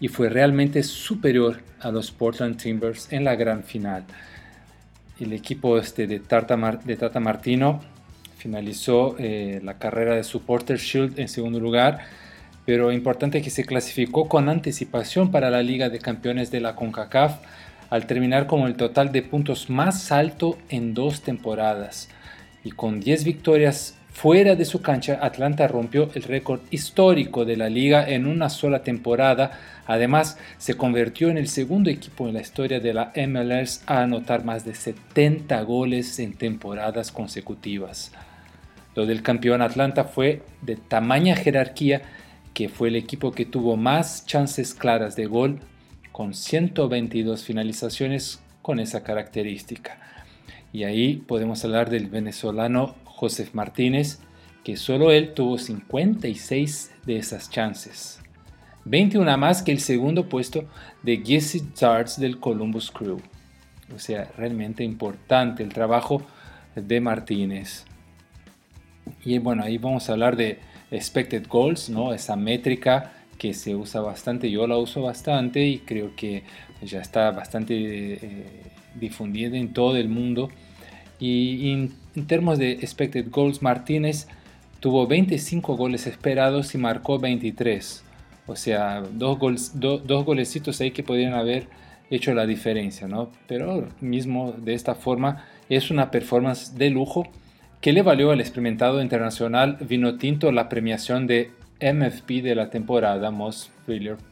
y fue realmente superior a los Portland Timbers en la gran final. El equipo este de, Tata Martino finalizó eh, la carrera de Supporter Shield en segundo lugar, pero importante que se clasificó con anticipación para la Liga de Campeones de la CONCACAF al terminar con el total de puntos más alto en dos temporadas. Y con 10 victorias fuera de su cancha, Atlanta rompió el récord histórico de la liga en una sola temporada. Además, se convirtió en el segundo equipo en la historia de la MLS a anotar más de 70 goles en temporadas consecutivas. Lo del campeón Atlanta fue de tamaña jerarquía que fue el equipo que tuvo más chances claras de gol con 122 finalizaciones con esa característica. Y ahí podemos hablar del venezolano José Martínez, que solo él tuvo 56 de esas chances. 21 más que el segundo puesto de Jesse Zards del Columbus Crew. O sea, realmente importante el trabajo de Martínez. Y bueno, ahí vamos a hablar de expected goals, ¿no? Esa métrica que se usa bastante, yo la uso bastante y creo que ya está bastante eh, difundida en todo el mundo. Y, en, términos de expected goals, Martínez tuvo 25 goles esperados y marcó 23. O sea, dos, goles, dos golecitos ahí que podrían haber hecho la diferencia, ¿no? Pero mismo de esta forma es una performance de lujo que le valió al experimentado internacional Vino Tinto la premiación de MFP de la temporada, Most Valuable,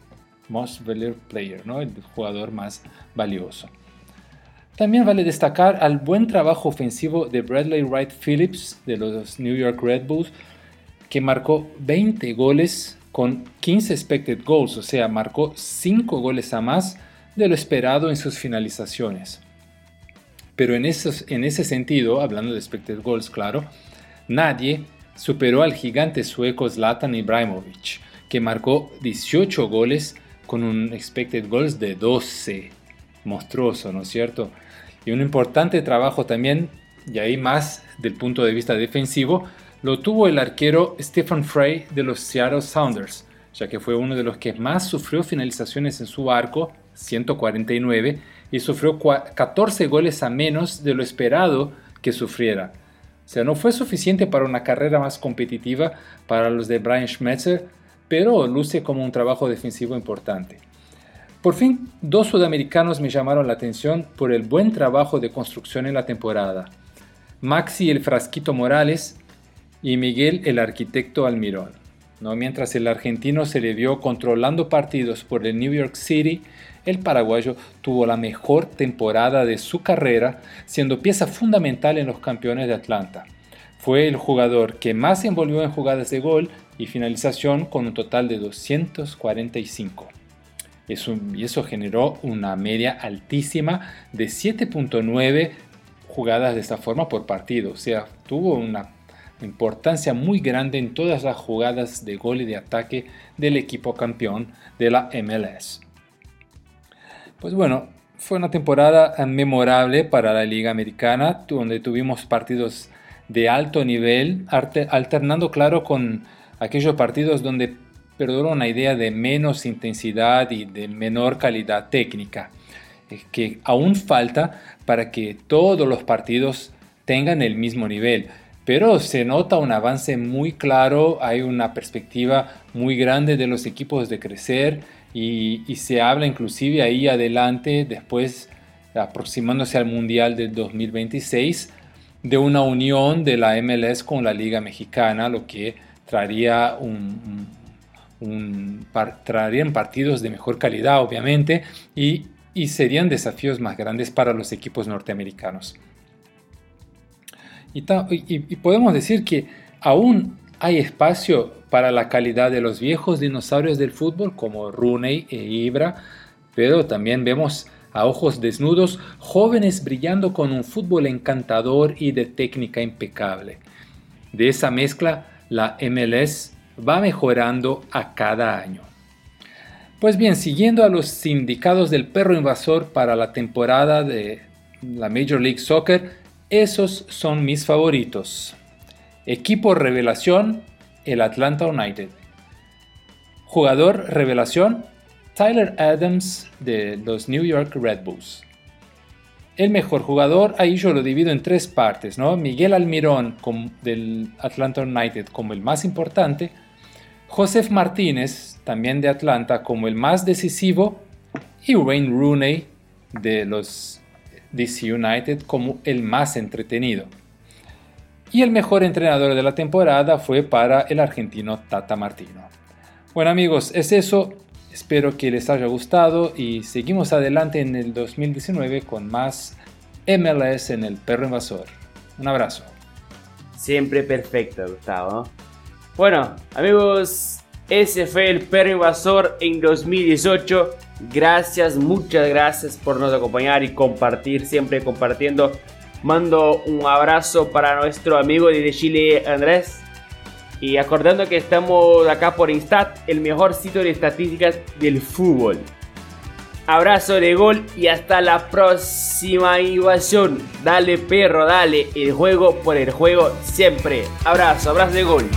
Most Player, ¿no? el jugador más valioso. También vale destacar al buen trabajo ofensivo de Bradley Wright Phillips de los New York Red Bulls, que marcó 20 goles con 15 expected goals, o sea, marcó 5 goles a más de lo esperado en sus finalizaciones. Pero en, en ese sentido, hablando de expected goals, claro, nadie superó al gigante sueco Zlatan Ibrahimovic, que marcó 18 goles con un expected goals de 12. Monstruoso, ¿no es cierto? Y un importante trabajo también, y ahí más del punto de vista defensivo, lo tuvo el arquero Stephen Frey de los Seattle Sounders, ya que fue uno de los que más sufrió finalizaciones en su arco, 149, y sufrió 14 goles a menos de lo esperado que sufriera. O sea, no fue suficiente para una carrera más competitiva para los de Brian Schmetzer, pero luce como un trabajo defensivo importante. Por fin, dos sudamericanos me llamaron la atención por el buen trabajo de construcción en la temporada. Maxi el Frasquito Morales y Miguel el Arquitecto Almirón. ¿no? Mientras el argentino se le vio controlando partidos por el New York City, el paraguayo tuvo la mejor temporada de su carrera, siendo pieza fundamental en los campeones de Atlanta. Fue el jugador que más se envolvió en jugadas de gol y finalización con un total de 245. Eso, y eso generó una media altísima de 7.9 jugadas de esta forma por partido. O sea, tuvo una importancia muy grande en todas las jugadas de gol y de ataque del equipo campeón de la MLS. Pues bueno, fue una temporada memorable para la Liga Americana, donde tuvimos partidos de alto nivel, alternando claro con aquellos partidos donde perduró una idea de menos intensidad y de menor calidad técnica, eh, que aún falta para que todos los partidos tengan el mismo nivel. Pero se nota un avance muy claro, hay una perspectiva muy grande de los equipos de crecer y, y se habla inclusive ahí adelante, después aproximándose al Mundial del 2026, de una unión de la MLS con la Liga Mexicana, lo que traería un, traerían partidos de mejor calidad, obviamente, y, serían desafíos más grandes para los equipos norteamericanos. Y, y, podemos decir que aún hay espacio para la calidad de los viejos dinosaurios del fútbol como Rooney e Ibra, pero también vemos a ojos desnudos jóvenes brillando con un fútbol encantador y de técnica impecable. De esa mezcla, la MLS va mejorando a cada año. Pues bien, siguiendo a los sindicados del perro invasor para la temporada de la Major League Soccer, esos son mis favoritos. Equipo revelación, el Atlanta United. Jugador revelación, Tyler Adams de los New York Red Bulls. El mejor jugador, ahí yo lo divido en tres partes, ¿no? Miguel Almirón del Atlanta United como el más importante, Joseph Martínez, también de Atlanta, como el más decisivo, y Wayne Rooney de los DC United como el más entretenido. Y el mejor entrenador de la temporada fue para el argentino Tata Martino. Bueno amigos, es eso. Espero que les haya gustado y seguimos adelante en el 2019 con más MLS en el perro invasor. Un abrazo. Siempre perfecto, Gustavo. Bueno, amigos, ese fue el perro invasor en 2018. Gracias, muchas gracias por nos acompañar y compartir, siempre compartiendo. Mando un abrazo para nuestro amigo de Chile, Andrés. Y acordando que estamos acá por Instat, el mejor sitio de estadísticas del fútbol. Abrazo de gol y hasta la próxima invasión. Dale perro, dale el juego por el juego siempre. Abrazo, abrazo de gol.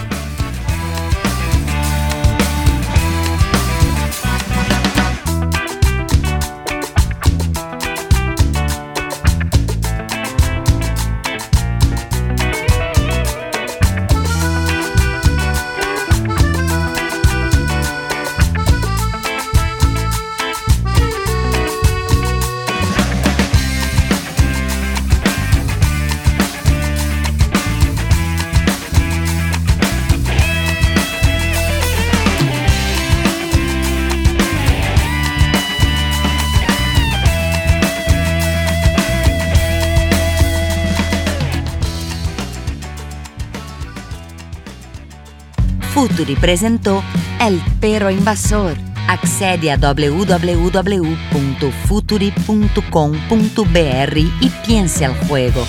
Futuri presentó El Perro Invasor Accede a www.futuri.com.br y piense al juego.